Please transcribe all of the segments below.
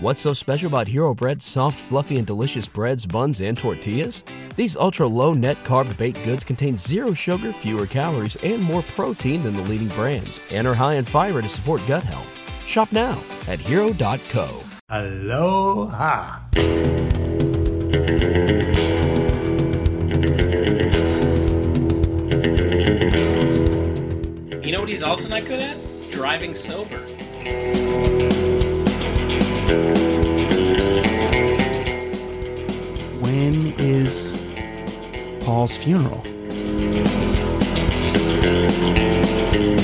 What's so special about Hero Bread's soft, fluffy, and delicious breads, buns, and tortillas? These ultra low net carb baked goods contain zero sugar, fewer calories, and more protein than the leading brands, and are high in fiber to support gut health. Shop now at hero.co. Aloha. You know what he's also not good at? Driving sober. Is Paul's funeral?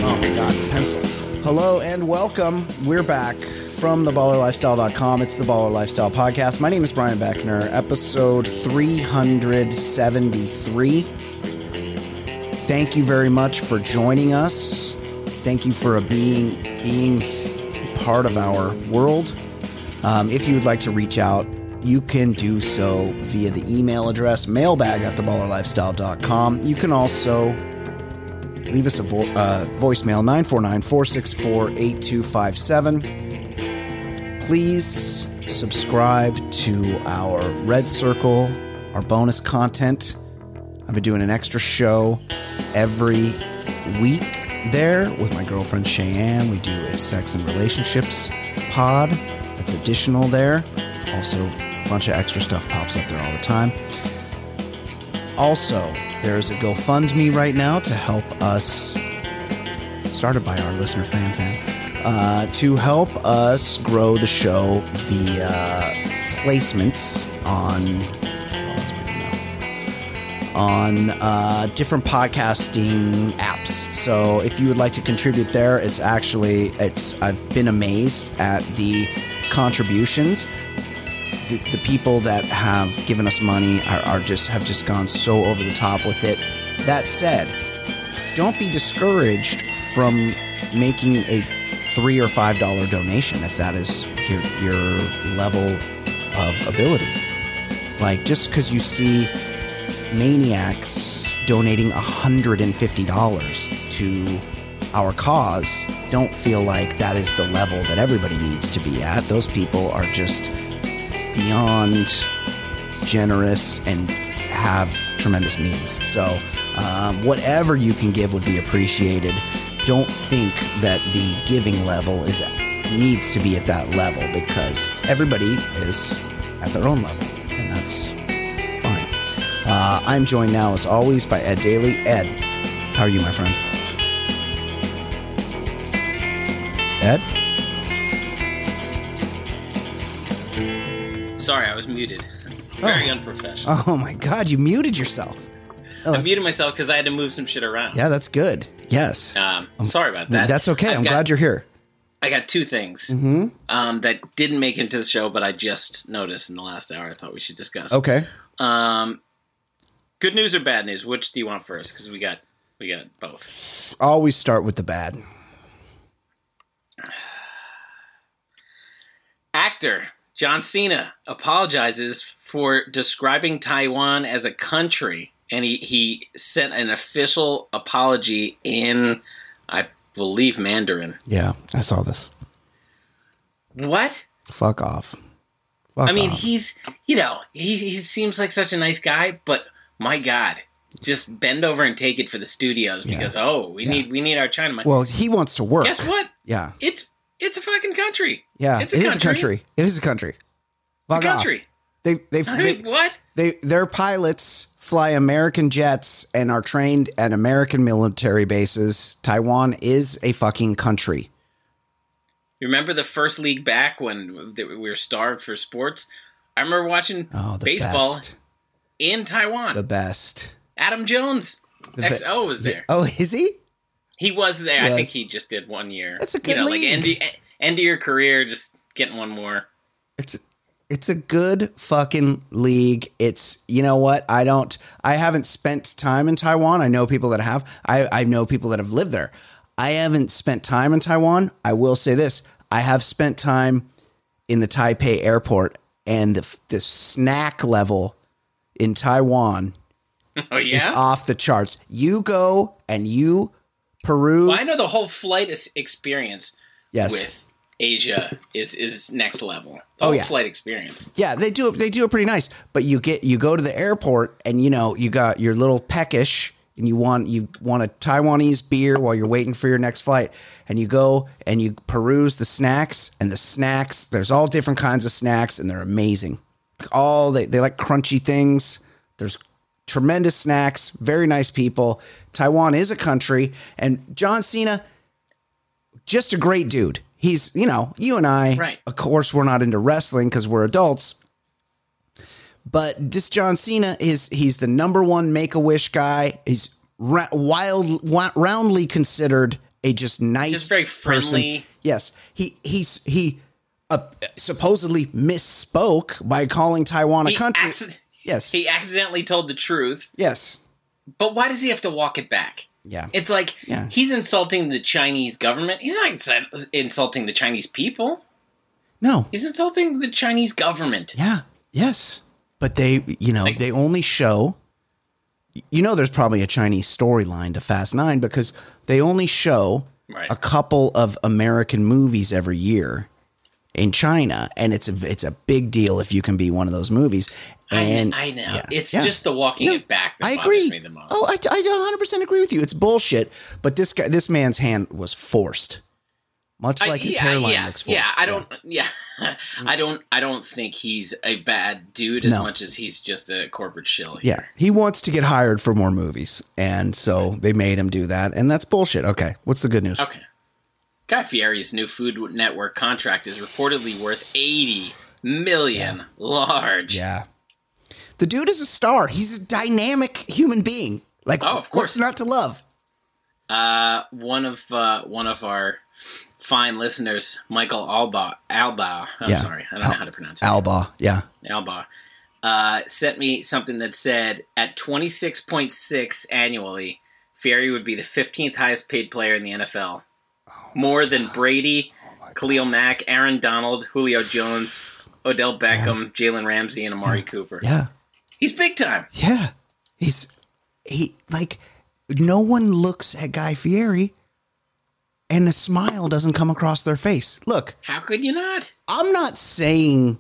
Oh my god, pencil. Hello and welcome. We're back from theballerlifestyle.com. It's the Baller Lifestyle Podcast. My name is Brian Beckner, episode 373. Thank you very much for joining us. Thank you for being being part of our world. Um, if you would like to reach out, you can do so via the email address mailbag at theballerlifestyle.com. You can also leave us a vo- uh, voicemail 949 464 8257. Please subscribe to our Red Circle, our bonus content. I've been doing an extra show every week there with my girlfriend Cheyenne. We do a sex and relationships pod that's additional there. Also, bunch of extra stuff pops up there all the time. Also, there's a GoFundMe right now to help us, started by our listener fan fan, uh, to help us grow the show via placements on on uh, different podcasting apps. So if you would like to contribute there, it's actually it's I've been amazed at the contributions. The, the people that have given us money are, are just have just gone so over the top with it. That said, don't be discouraged from making a three or five dollar donation if that is your your level of ability. Like just because you see maniacs donating $150 to our cause, don't feel like that is the level that everybody needs to be at. Those people are just beyond generous and have tremendous means. So, um, whatever you can give would be appreciated. Don't think that the giving level is needs to be at that level because everybody is at their own level, and that's fine. Uh, I'm joined now, as always, by Ed Daly. Ed, how are you, my friend? Sorry, I was muted. Very Oh. unprofessional. Oh my God, you muted yourself. Oh, I muted myself because I had to move some shit around. yeah, that's good. Yes. Um, sorry about that. That's okay. I'm got- glad you're here. I got two things hmm um, that didn't make it into the show, but I just noticed in the last hour. I thought we should discuss. Okay. Um, good news or bad news? Which do you want first? Because we got we got both. Always start with the bad. Actor John Cena apologizes for describing Taiwan as a country, and he, he sent an official apology in, I believe, Mandarin. Yeah, I saw this. What? Fuck off. Fuck I mean, off. he's you know he he seems like such a nice guy, but my God, just bend over and take it for the studios Yeah. because oh, we Yeah. need we need our China money. well, he wants to work. Guess what? Yeah. It's it's a fucking country. Yeah. It's a it is a country. country. It is a country. It's a Fuck off. country. They they they, what? they their pilots fly American jets and are trained at American military bases. Taiwan is a fucking country. Remember the first league back when we were starved for sports? I remember watching Oh, baseball best. in Taiwan. The best. Adam Jones, The XO, was there. Oh, is he? He was there. I think he just did one year. That's a you good know, league. Like end, of- end of your career, just getting one more. It's it's a good fucking league. It's you know what? I don't I haven't spent time in Taiwan. I know people that have. I, I know people that have lived there. I haven't spent time in Taiwan. I will say this. I have spent time in the Taipei airport and the the snack level in Taiwan Oh is off the charts. You go and you peruse Well, I know the whole flight experience yes. with Asia is is next level. The Oh, whole yeah. flight experience. Yeah, they do it. They do it pretty nice. But you get you go to the airport and you know you got your little peckish and you want you want a Taiwanese beer while you're waiting for your next flight and you go and you peruse the snacks and the snacks. There's all different kinds of snacks and they're amazing. All they they like crunchy things. There's tremendous snacks. Very nice people. Taiwan is a country and John Cena just a great dude. He's, you know, you and I, Right. of course, we're not into wrestling because we're adults. But this John Cena is, he's the number one make a wish guy. He's ra- wild, wa- roundly considered a just nice, Just very person. friendly. Yes. He, he's, he uh, supposedly misspoke by calling Taiwan a He country. Yes. He accidentally told the truth, yes. but why does he have to walk it back? Yeah. It's like Yeah. he's insulting the Chinese government. He's not insulting the Chinese people. No. He's insulting the Chinese government. Yeah. Yes. But they, you know, they only show. You know, there's probably a Chinese storyline to Fast Nine because they only show Right. a couple of American movies every year in China, and it's a it's a big deal if you can be one of those movies. And I, I know. yeah, it's yeah. just the walking No, it back that I agree. me the most. Oh, I, I 100% agree with you. It's bullshit. But this guy, this man's hand was forced, much I- like his yeah, hairline yes, forced. yeah. I don't. Yeah, I don't. I don't think he's a bad dude as No. much as he's just a corporate shill. Yeah, he wants to get hired for more movies, and so they made him do that, and that's bullshit. Okay, what's the good news? Okay. Guy Fieri's new Food Network contract is reportedly worth eighty million. Large. Yeah, the dude is a star. He's a dynamic human being. Like, Oh, of course. what's not to love? Uh, one of uh, one of our fine listeners, Michael Alba. Alba. I'm Yeah. sorry, I don't know how to pronounce it. Alba, yeah, Alba, uh, sent me something that said at 26.6 annually, Fieri would be the 15th highest paid player in the NFL. More than Brady, Khalil Mack, Aaron Donald, Julio Jones, Odell Beckham, Jalen Ramsey, and Amari Cooper. yeah, He's big time. yeah. He's he like no one looks at Guy Fieri, and a smile doesn't come across their face. Look, How could you not? I'm not saying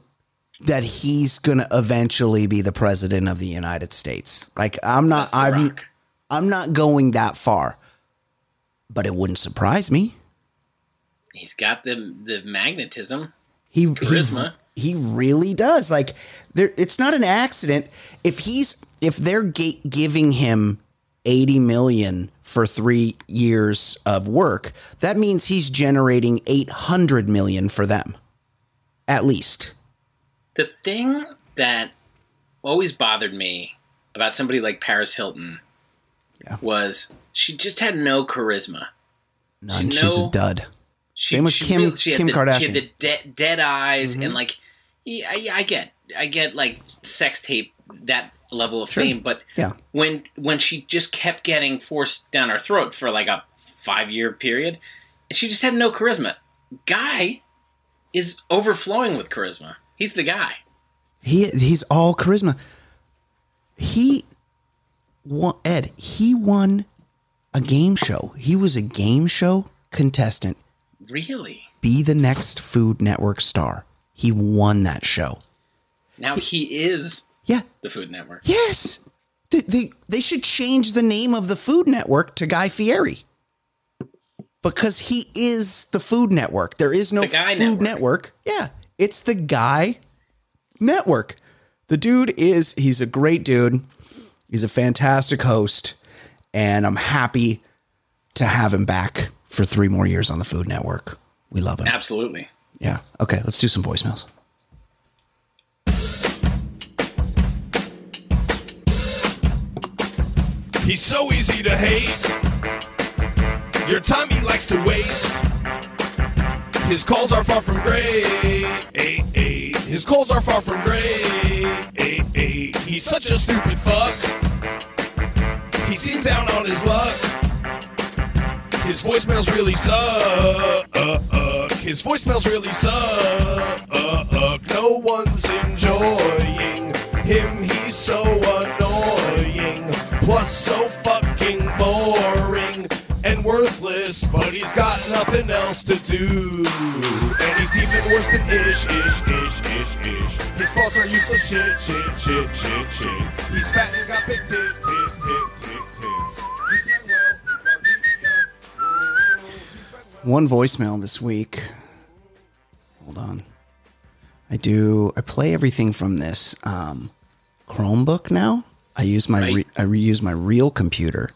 that he's gonna eventually be the president of the United States. Like I'm not. I'm. Rock. I'm not going that far, but it wouldn't surprise me. He's got the the magnetism. He Charisma. He, he really does. Like there, it's not an accident if he's if they're ga- giving him eighty million for three years of work. That means he's generating eight hundred million for them, at least. The thing that always bothered me about somebody like Paris Hilton Yeah. was she just had no charisma. None. She She's a dud. She, Same with she Kim- really- she had Kim the, Kardashian. Mm-hmm. had the dead, dead eyes and like, yeah, I, I get, I get like sex tape that level of fame, but Yeah. when when she just kept getting forced down her throat for like a five year period, she just had no charisma. Guy is overflowing with charisma. He's the guy. He he's all charisma. He won Ed, he won a game show. He was a game show contestant. Really? Be the next Food Network star. He won that show. Now he is Yeah. the Food Network. Yes. They, they they should change the name of the Food Network to Guy Fieri. Because he is the Food Network. There is no Food Network. Network. Yeah. It's the Guy Network. The dude is he's a great dude. He's a fantastic host and I'm happy to have him back for 3 more years on the Food Network. We love him. Absolutely. Yeah. Okay, let's do some voicemails. He's so easy to hate. Your time he likes to waste. His calls are far from great. His calls are far from great. He's such a stupid fuck. He seems down on his luck. His voicemails really suck. His voicemails really suck. No one's enjoying him. He's so annoying. Plus, so fucking boring and worthless. But he's got nothing else to do. And he's even worse than ish, ish, ish, ish, ish. His balls are useless shit, shit, shit, shit, shit. He's fat and got big tit, tit, tit, One voicemail this week. Hold on. I do. I play everything from this um, Chromebook now. I use my re, I reuse my real computer,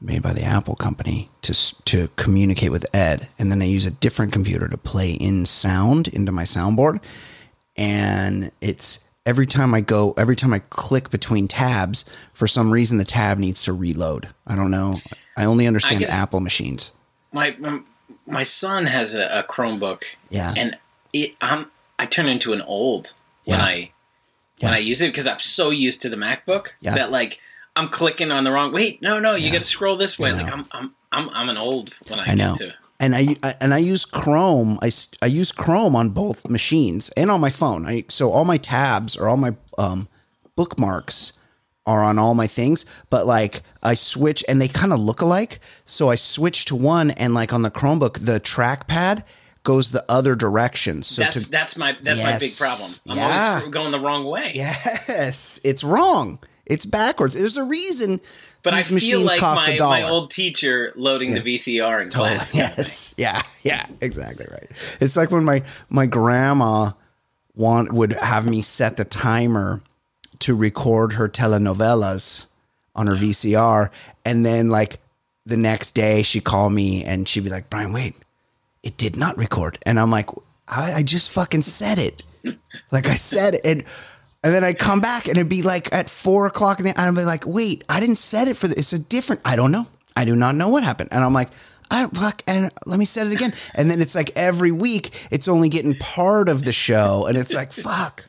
made by the Apple company, to to communicate with Ed, and then I use a different computer to play in sound into my soundboard. And it's every time I go, every time I click between tabs, for some reason the tab needs to reload. I don't know. I only understand guess- Apple machines. My my, my son has a, a Chromebook. Yeah. and it I'm I turn into an old when Yeah. I when Yeah. I use it because I'm so used to the MacBook Yeah. that like I'm clicking on the wrong. Wait, no, no, you got to scroll this way. Like. I'm I'm I'm I'm an old when I, I know. get to. And I, I and I use Chrome. I, I use Chrome on both machines and on my phone. I so all my tabs or all my um, bookmarks are on all my things. But like I switch and they kind of look alike. So I switch to one and like on the Chromebook, the trackpad goes the other direction. So That's to that's my that's my big problem. I'm Yeah. always going the wrong way. yes, it's wrong. It's backwards. There's a reason. But I feel like my, my old teacher loading the VCR in Totally. class. kind of thing. Yes. Yeah. Yeah. Exactly right. It's like when my my grandma want would have me set the timer to record her telenovelas on her VCR, and then like the next day she'd call me and she'd be like, "Brian, wait, it did not record," and I'm like, "I, I just fucking said it." Like I said it, and and then I'd come back and it'd be like at four o'clock in the and I'd be like, wait, I didn't set it for this. It's a different. I don't know. I do not know what happened. And I'm like, I fuck, and let me set it again. And then it's like every week, it's only getting part of the show, and it's like, fuck,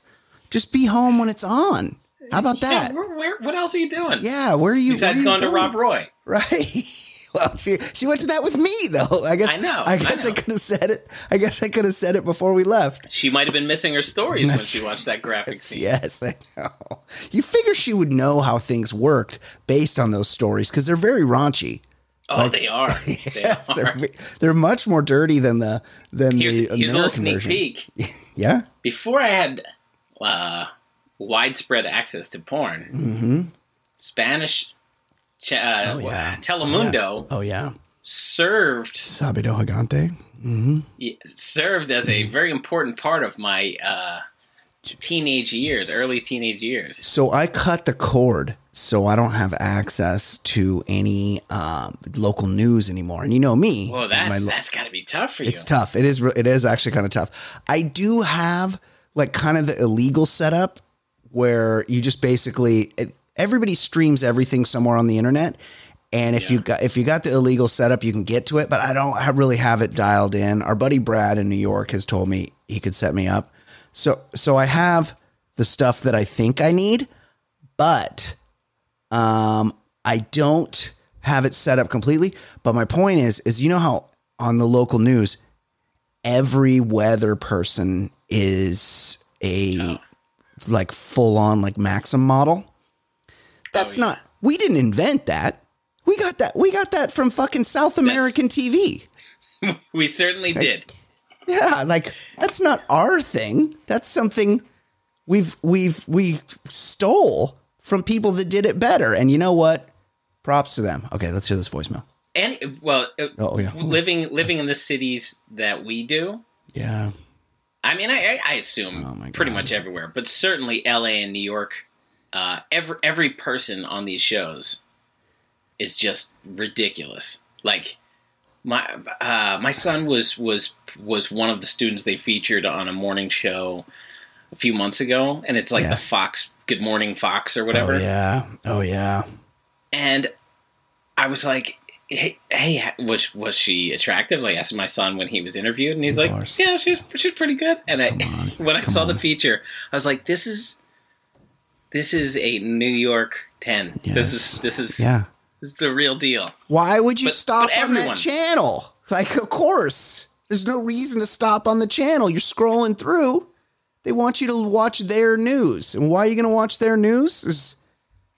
just be home when it's on. How about Yeah, that? where, where, what else are you doing? Yeah, where are you? Besides are going you to Rob Roy. Right. Well, she she went to that with me though. I guess I know, I I guess I, know. could have said it. I guess I could have said it before we left. She might have been missing her stories when she watched that graphic scene. Yes, I know. You figure she would know how things worked based on those stories because they're very raunchy. Oh, they are. They Yes, are. they're, they're much more dirty than the than Here's, the here's a sneak version. peek. Yeah. Before I had uh, widespread access to porn, Spanish ch- uh, Mm-hmm. Oh, yeah. Telemundo Oh yeah. served Sábado Gigante. served as a very important part of my uh, teenage years, early teenage years. So I cut the cord so I don't have access to any um, local news anymore. And you know me. Well, that's lo- that's got to be tough for you. It's tough. It is. It is actually kind of tough. I do have like kind of the illegal setup where you just basically everybody streams everything somewhere on the internet, and if you got if you got the illegal setup, you can get to it. But I don't really have it dialed in. Our buddy Brad in New York has told me he could set me up. So so I have the stuff that I think I need, but um, I don't have it set up completely. But my point is, is you know how on the local news, every weather person is a like full on like Maxim model. That's yeah. not. We didn't invent that. We got that. We got that from fucking South American TV. we certainly did. Yeah, like that's not our thing. That's something we've we've we stole from people that did it better. And you know what? Props to them. Okay, let's hear this voicemail. And well, uh, Oh, yeah. living living in the cities that we do, Yeah. I mean, I, I- assume Oh, pretty much everywhere, but certainly L.A. and New York. Uh, every every person on these shows is just ridiculous. Like my uh, my son was was was one of the students they featured on a morning show a few months ago, and it's like Yeah. the Fox Good Morning Fox or whatever. Oh yeah. Oh yeah. And I was like, hey, hey, was was she attractive? Like I asked my son when he was interviewed, and he's Of like, course. yeah, she's she's pretty good. And I, when I come saw on. the feature, I was like, this is this is a New York ten. This is this is Yeah. this is the real deal. Why would you But- stop but on that channel? Like, of course. There's no reason to stop on the channel. You're scrolling through. They want you to watch their news. And why are you going to watch their news? There's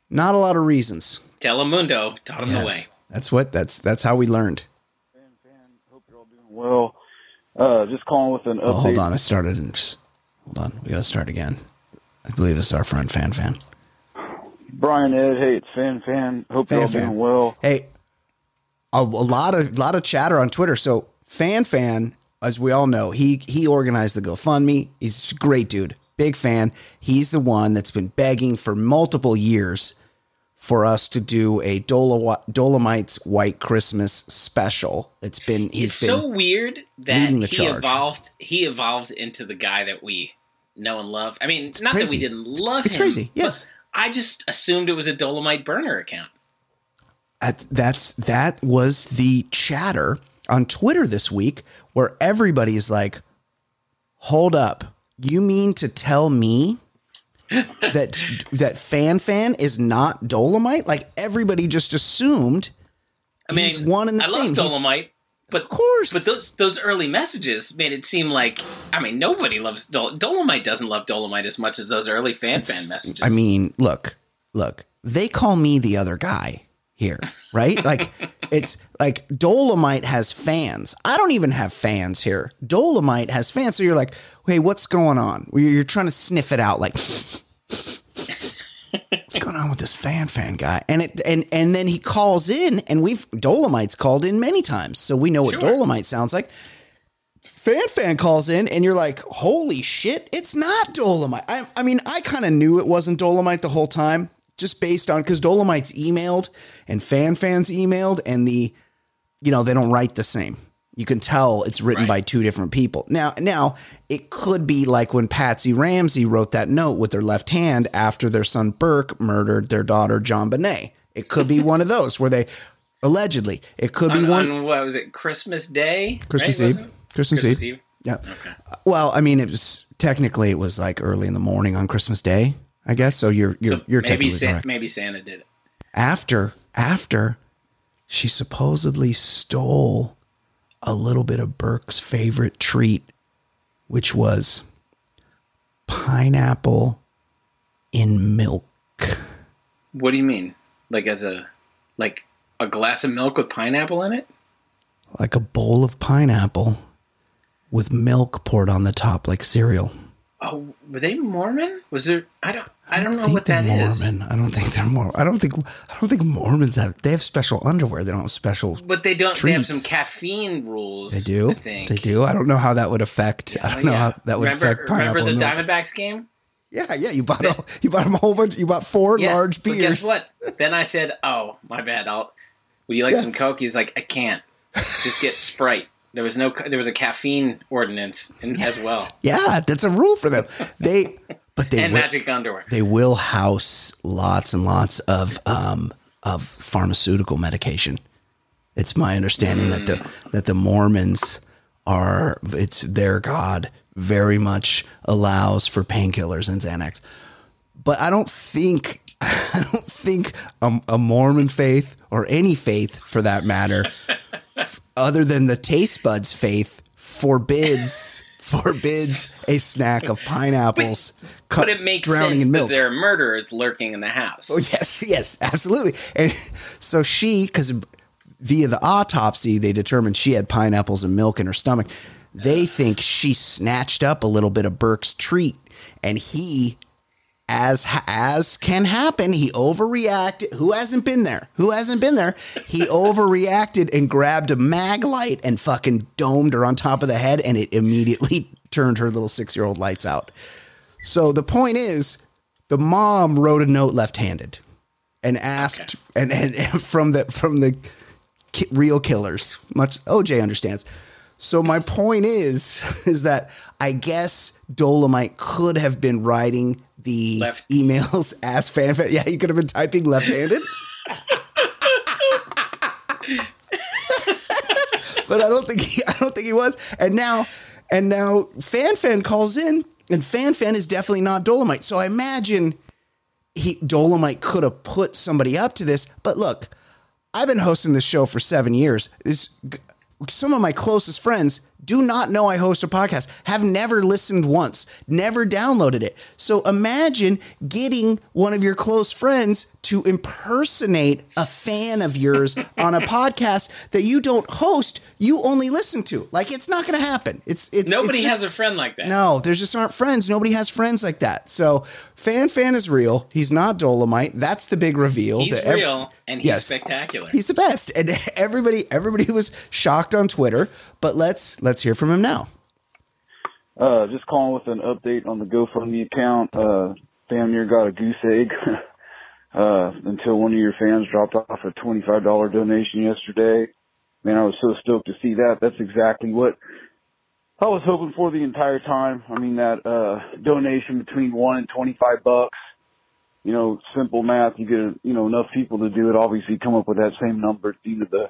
not a lot of reasons. Telemundo taught him the way. That's what that's that's how we learned. Fan fan, hope you're all doing well. Uh, just calling with an update. Oh, hold on, I started. And just, hold on, we gotta start again. I believe it's our friend Fan Fan. Brian Ed, hey, it's Fan Fan. Hope Fan you're all Fan. doing well. Hey, a, a lot of a lot of chatter on Twitter. So Fan Fan, as we all know, he he organized the GoFundMe. He's a great dude, big fan. He's the one that's been begging for multiple years for us to do a Dolo- Dolomites White Christmas special. It's been It's he's been so weird that he charge. evolved. He evolved into the guy that we know and love. I mean, it's not that we didn't love It's him. It's crazy, yes. I just assumed it was a Dolomite burner account. At, that's that was the chatter on Twitter this week where everybody's like, "Hold up, you mean to tell me that that Fan Fan is not Dolomite?" Like everybody just assumed. I mean, He's one and the I same. love He's- Dolomite, but Of course. But those those early messages made it seem like I mean nobody loves Dol- Dolomite. Doesn't love Dolomite as much as those early fan fan messages. I mean, look, look. They call me the other guy here, right? like it's like Dolomite has fans. I don't even have fans here. Dolomite has fans. So you're like, hey, what's going on? You're trying to sniff it out, like. What's going on with this fan fan guy? And it and and then he calls in, and we've Dolomite's called in many times, so we know what Sure. Dolomite sounds like. Fan fan calls in, and you're like, "Holy shit, it's not Dolomite." I, I mean, I kind of knew it wasn't Dolomite the whole time, just based on because Dolomite's emailed and fan fans emailed, and the, you know, they don't write the same. You can tell it's written Right. by two different people. Now, now it could be like when Patsy Ramsey wrote that note with her left hand after their son Burke murdered their daughter JonBenét. It could be one of those where they allegedly. It could be one on what was it? Christmas Day, Christmas right, Eve. Christmas, Christmas Eve. Eve. Yeah. Well, I mean, it was technically it was like early in the morning on Christmas Day, I guess. So you're you're So you're maybe technically San- correct. maybe Santa did it. After after she supposedly stole a little bit of Burke's favorite treat, which was pineapple in milk. What do you mean? Like as a like a glass of milk with pineapple in it? Like a bowl of pineapple with milk poured on the top like cereal. Oh, were they Mormon? Was there? I don't. I don't know what that they're is. Mormon. I don't think they're Mormon. I don't think I don't think Mormons have they have special underwear. They don't have special But they don't. They have some caffeine rules. They do. I They do. I don't know how that would affect. I don't know how that would remember, affect pineapple. Remember the milk. Diamondbacks game? Yeah, yeah. You bought a, you bought 'em a whole bunch. You bought four Yeah. large but beers. guess what? Then I said, "Oh, my bad. I'll. Would you like some Coke?" He's like, "I can't. Just get Sprite." There was no. There was a caffeine ordinance in, as well, Yeah, that's a rule for them. They, but they and will, magic underwear. they will house lots and lots of um of pharmaceutical medication. It's my understanding that the that the Mormons are it's their god very much allows for painkillers and Xanax. But I don't think I don't think a, a Mormon faith or any faith for that matter, other than the taste buds faith, forbids forbids a snack of pineapples. cut- But it makes drowning sense in that milk. there are murderers lurking in the house. Oh yes, yes, absolutely. And so she, because via the autopsy, they determined she had pineapples and milk in her stomach. They think she snatched up a little bit of Burke's treat, and he, as as can happen, he overreacted. Who hasn't been there? Who hasn't been there? He overreacted and grabbed a mag light and fucking domed her on top of the head, and it immediately turned her little six year old lights out. So the point is, the mom wrote a note left-handed and asked and, and, and from the from the ki- real killers much oj understands so my point is is that i guess dolomite could have been writing the Left. emails as fan yeah he could have been typing left-handed but i don't think he i don't think he was and now and now fan fan calls in and fan fan is definitely not dolomite so i imagine he Dolomite could have put somebody up to this. But look, I've been hosting this show for seven years. This, some of my closest friends do not know I host a podcast, have never listened once, never downloaded it. So imagine getting one of your close friends to impersonate a fan of yours on a podcast that you don't host, you only listen to. Like it's not going to happen. It's it's Nobody it's just- has a friend like that. no, there just aren't friends. Nobody has friends like that. So Fan Fan is real. He's not Dolomite. That's the big reveal. He's that ev- real and he's Yes. spectacular. He's the best, and everybody everybody was shocked on Twitter. But let's let's hear from him now. Uh, just calling with an update on the GoFundMe account. Uh, damn near got a goose egg. uh, until one of your fans dropped off a $25 donation yesterday. Man, I was so stoked to see that. That's exactly what I was hoping for the entire time. I mean, that, uh, donation between one and 25 bucks. You know, simple math. You get, you know, enough people to do it. Obviously come up with that same number at the end of the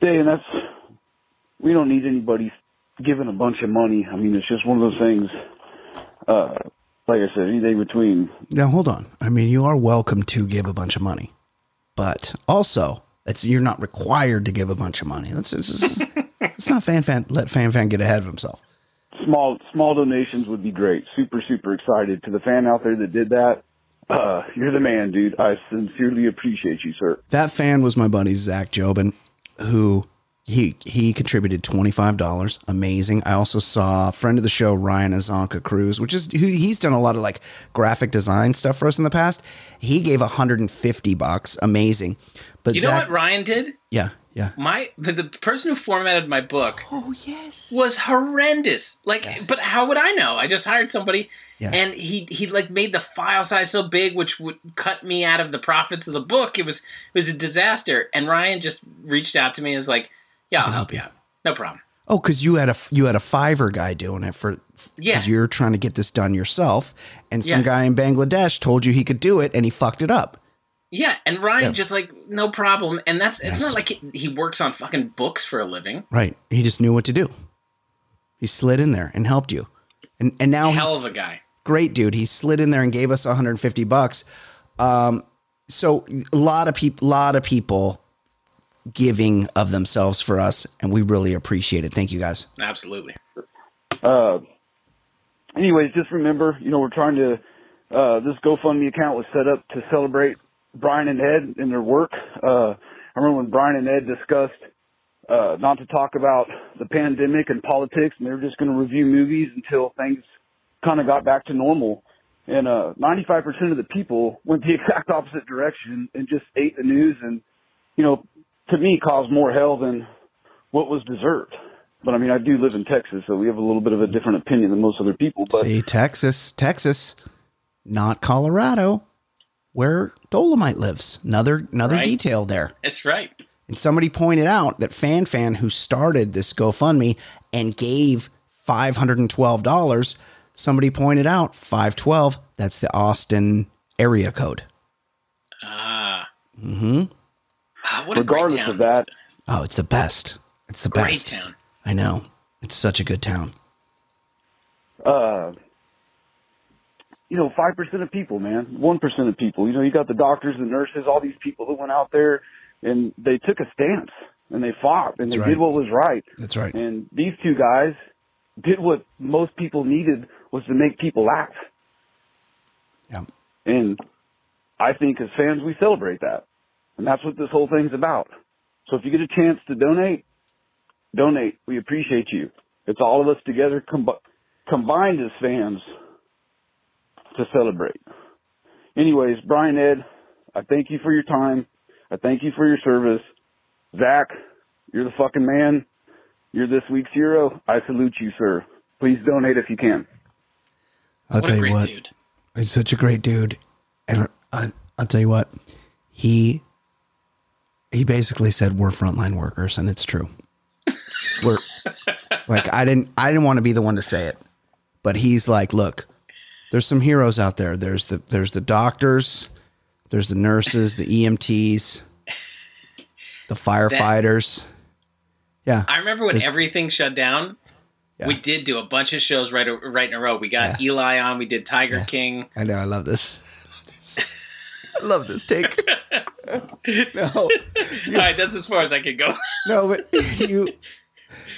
day. And that's, we don't need anybody giving a bunch of money. I mean, it's just one of those things. Uh, like I said, anything between Now hold on. I mean, you are welcome to give a bunch of money, but also it's you're not required to give a bunch of money. Let's let's, let's not Fan Fan let Fan Fan get ahead of himself. small small donations would be great. Super super excited to the fan out there that did that. Uh, you're the man, dude. I sincerely appreciate you, sir. That fan was my buddy Zach Jobin, who he he contributed twenty five dollars. Amazing. I also saw a friend of the show Ryan Azanka Cruz, which is who he's done a lot of like graphic design stuff for us in the past. He gave hundred and fifty bucks. Amazing. But you know what Ryan did? yeah, yeah. My the, the person who formatted my book Oh yes. was horrendous. Like, but how would I know? I just hired somebody, Yeah. and he he like made the file size so big, which would cut me out of the profits of the book. It was it was a disaster. And Ryan just reached out to me and was like, "Yeah, I'll help you out. No problem." Oh, because you had a you had a Fiverr guy doing it for Yeah. you're trying to get this done yourself, and some Yeah. guy in Bangladesh told you he could do it, and he fucked it up. Yeah, and Ryan Yeah. just like no problem. And that's it's not like he, he works on fucking books for a living. Right? He just knew what to do. He slid in there and helped you, and and now Hell of a guy. great dude. He slid in there and gave us 150 bucks. Um, so a lot of people, a lot of people giving of themselves for us, and we really appreciate it. Thank you guys. Absolutely. Uh, anyways, just remember, you know, we're trying to. Uh, this GoFundMe account was set up to celebrate Brian and Ed and their work. Uh, I remember when Brian and Ed discussed uh, not to talk about the pandemic and politics, and they were just going to review movies until things kind of got back to normal. And uh, 95% of the people went the exact opposite direction and just ate the news, and you know, to me, caused more hell than what was deserved. But I mean, I do live in Texas, so we have a little bit of a different opinion than most other people. But See, Texas, Texas, not Colorado, where Dolomite lives. Another another Right. detail there. That's right. And somebody pointed out that Fan Fan, who started this GoFundMe and gave five hundred and twelve dollars, somebody pointed out five twelve. That's the Austin area code. Ah. Mm-hmm. Ah, what a Regardless great town of that, Oh, it's the best. It's the great best. town. I know. It's such a good town. uh, you know, five percent of people, man, one percent of people. You know, you got the doctors, the nurses, all these people that went out there and they took a stance and they fought and That's they right. did what was right. That's right. And these two guys did what most people needed was to make people laugh. Yeah. And I think as fans, we celebrate that. And that's what this whole thing's about. So if you get a chance to donate, donate. We appreciate you. It's all of us together com- combined as fans to celebrate. Anyways, Brian Ed, I thank you for your time. I thank you for your service. Zach, you're the fucking man. You're this week's hero. I salute you, sir. Please donate if you can. I'll What tell a you what. dude. He's such a great dude, and I, I'll tell you what. He he basically said we're frontline workers, and it's true. We're like I didn't I didn't want to be the one to say it, but he's like, look, there's some heroes out there. There's the there's the doctors, there's the nurses, the EMTs, the firefighters. yeah, I remember when everything shut down. Yeah. We did do a bunch of shows right right in a row. We got Eli on. We did Tiger King. I know. I love this. I love this take. no, All right, that's as far as I could go. no, but you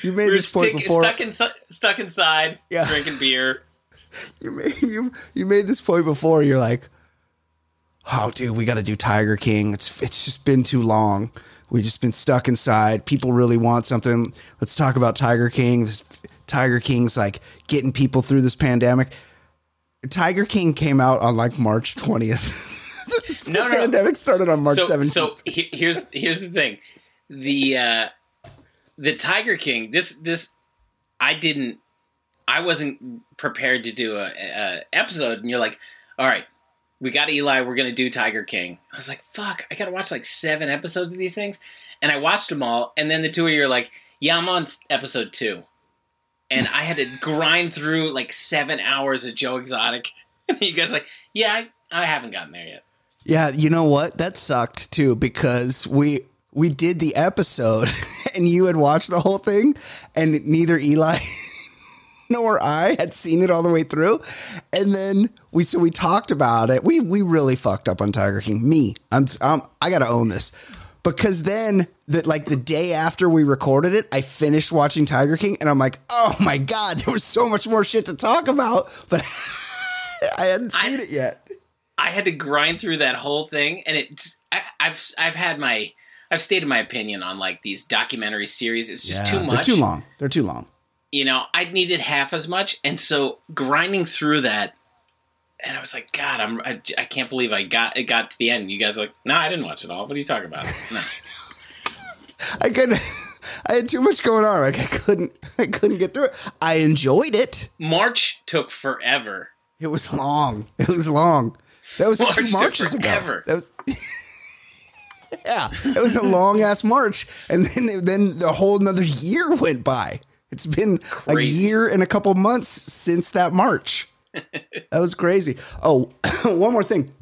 you made we were this point stick- before. stuck in stuck inside, Yeah. drinking beer. you made you you made this point before. You're like, oh, dude, we got to do Tiger King. It's it's just been too long. We've just been stuck inside. People really want something. Let's talk about Tiger King. This, Tiger King's like getting people through this pandemic. Tiger King came out on like March twentieth. The No, no, pandemic started on March so, seventeenth. so he- here's here's the thing, the uh, the Tiger King. This this I didn't. I wasn't prepared to do a, a episode, and you're like, all right, we got Eli. We're gonna do Tiger King. I was like, fuck, I gotta watch like seven episodes of these things, and I watched them all. And then the two of you are like, yeah, I'm on episode two, and I had to grind through like seven hours of Joe Exotic. And you guys are like, yeah, I, I haven't gotten there yet. Yeah, you know what? That sucked too because we we did the episode and you had watched the whole thing and neither Eli nor I had seen it all the way through. And then we so we talked about it. We we really fucked up on Tiger King. Me. I'm um I got to own this. Because then that like the day after we recorded it, I finished watching Tiger King and I'm like, "Oh my god, there was so much more shit to talk about." But I hadn't I- seen it yet. I had to grind through that whole thing, and it's I, I've I've had my I've stated my opinion on like these documentary series. It's just too much. They're too long. They're too long. You know, I needed half as much, and so grinding through that, and I was like, God, I'm I, I can't believe I got it got to the end. You guys are like, No, I didn't watch it all. What are you talking about? No. I couldn't. I had too much going on. Like I couldn't. I couldn't get through it. I enjoyed it. March took forever. It was long. It was long. That was two marches ago. That was. yeah, it was a long ass march, and then then the whole another year went by. It's been a year and a couple months since that march. that was crazy. Oh, one more thing.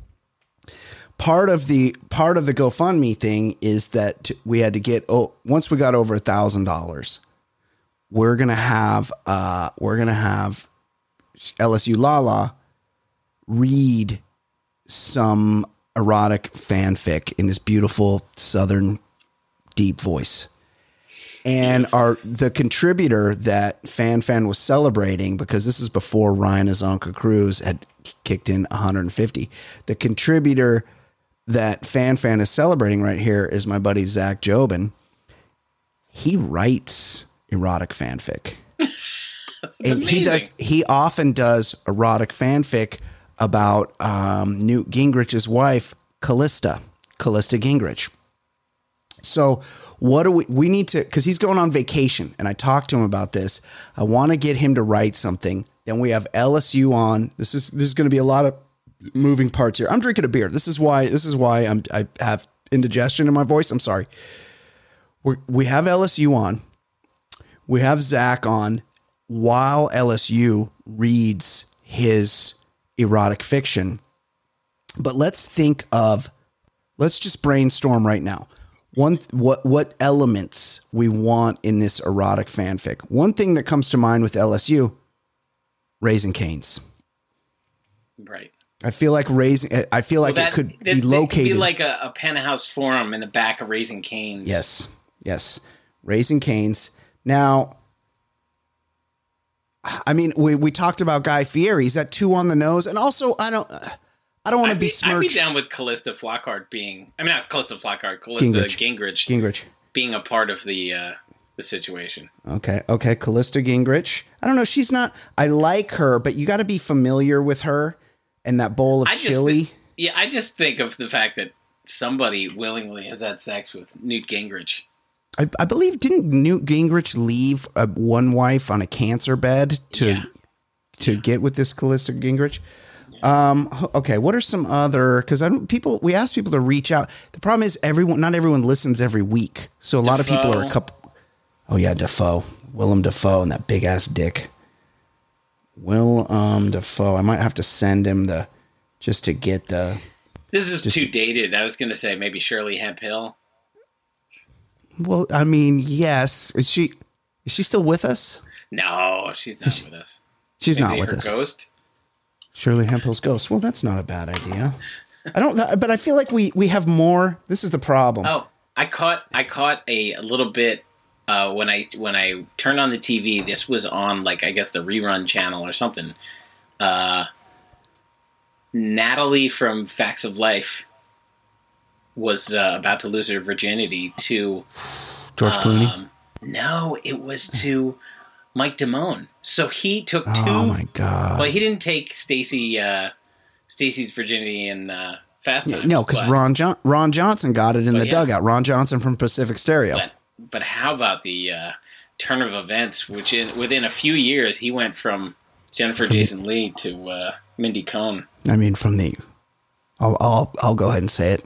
Part of the part of the GoFundMe thing is that we had to get oh once we got over a thousand dollars, we're gonna have uh we're gonna have LSU Lala read some erotic fanfic in this beautiful southern deep voice. And our the contributor that Fan Fan was celebrating because this is before Ryan Azonka Cruz had kicked in 150. The contributor that Fan Fan is celebrating right here is my buddy Zach Jobin. He writes erotic fanfic. and he does he often does erotic fanfic about um, Newt Gingrich's wife, Callista, Callista Gingrich. So what do we we need to because he's going on vacation and I talked to him about this. I want to get him to write something. Then we have LSU on. This is this is going to be a lot of moving parts here. I'm drinking a beer. This is why this is why I'm I have indigestion in my voice. I'm sorry. We we have LSU on. We have Zach on while LSU reads his erotic fiction. But let's think of let's just brainstorm right now. One what what elements we want in this erotic fanfic. One thing that comes to mind with LSU, Raising Cane's. Right. I feel like raising I feel like Well, it could that- be located could be like a, a penthouse forum in the back of Raising Cane's. Yes. Yes. Raising Cane's. Now, I mean, we, we talked about Guy Fieri. Is that two on the nose? And also, I don't, I don't want to be I'd be down with Calista Flockhart being, I mean, not Calista Flockhart, Callista Gingrich. Gingrich, Gingrich. being a part of the uh, the situation. Okay. Okay. Callista Gingrich. I don't know. She's not, I like her, but you got to be familiar with her and that bowl of I just chili. Yeah, I just think of the fact that somebody willingly has had sex with Newt Gingrich. I, I believe, didn't Newt Gingrich leave a, one wife on a cancer bed to, Yeah. to get with this Callista Gingrich. Um, okay, what are some other? Because I don't people. We ask people to reach out. The problem is everyone. Not everyone listens every week, so a lot of people are a couple. Oh yeah, Dafoe, Willem Dafoe, and that big ass dick. Willem Dafoe. I might have to send him the just to get the. This is too dated. I was going to say maybe Shirley Hemphill. Well, I mean, yes. Is she? Is she still with us? No, she's not with us. She's Maybe not with us. ghost. Shirley Hemphill's ghost. Well, that's not a bad idea. I don't. know, But I feel like we we have more. This is the problem. Oh, I caught I caught a, a little bit uh, when I when I turned on the TV, this was on like I guess the rerun channel or something. Uh, Natalie from Facts of Life was uh, about to lose her virginity to George Clooney. um, no, it was to Mike Damone. So he took two. oh my god. Well, he didn't take Stacy uh, Stacy's virginity in uh, Fast Times. no, because Ron John- Ron Johnson got it in the yeah. dugout. Ron Johnson from Pacific Stereo. But, but how about the uh, turn of events? Which in, within a few years, he went from Jennifer Jason Leigh to uh, Mindy Cohn. I mean, from the, I'll, I'll I'll go ahead and say it,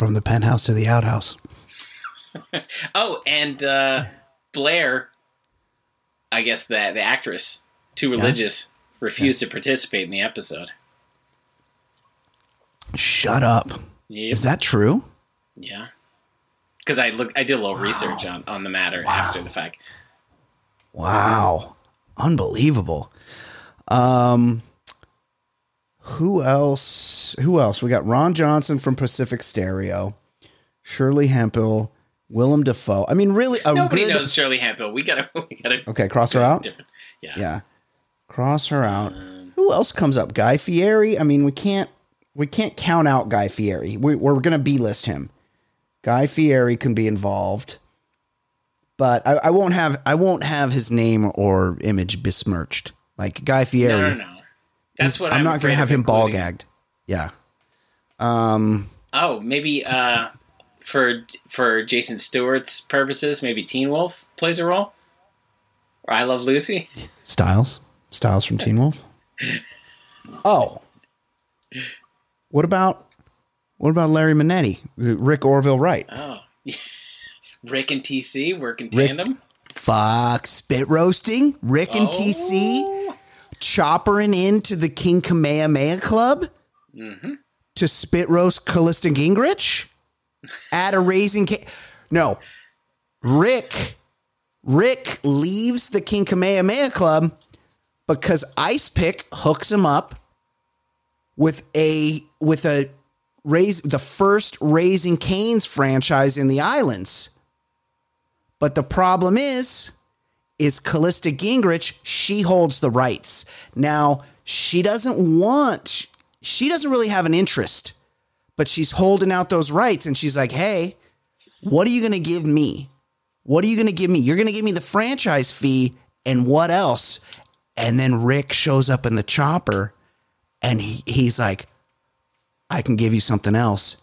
from the penthouse to the outhouse. Oh, and uh, Blair, I guess the the actress, too religious, refused to participate in the episode. Shut up. Yep. Is that true? Yeah. Because I looked, I did a little research on, on the matter after the fact. Wow. Unbelievable. Um who else? Who else? We got Ron Johnson from Pacific Stereo, Shirley Hemphill, Willem Dafoe. I mean, really a Nobody good knows Shirley Hemphill. We gotta, we gotta. Okay, cross her out. Different. Yeah. Yeah. Cross her out. Um, who else comes up? Guy Fieri? I mean, we can't we can't count out Guy Fieri. We, we're going to B-list him. Guy Fieri can be involved, but I, I won't have I won't have his name or image besmirched. Like Guy Fieri, No, no, no. That's what I'm, I'm, not going to have him ball gagged. Yeah. Um. Oh, maybe uh, for for Jason Stewart's purposes, maybe Teen Wolf plays a role. Or I Love Lucy. Stiles. Stiles from Teen Wolf. Oh. What about what about Larry Manetti? Rick Orville Wright. Oh, Rick and TC work in Rick- tandem. Fuck spit roasting. Rick and TC Oh. Choppering into the King Kamehameha Club Mm-hmm. to spit roast Callista Gingrich at a raising ca- No. Rick Rick leaves the King Kamehameha Club because Ice Pick hooks him up with a with a raise the first Raising Cane's franchise in the islands. But the problem is, is Callista Gingrich, she holds the rights. Now, she doesn't want, she doesn't really have an interest, but she's holding out those rights and she's like, hey, what are you going to give me? What are you going to give me? You're going to give me the franchise fee and what else? And then Rick shows up in the chopper and he, he's like, I can give you something else.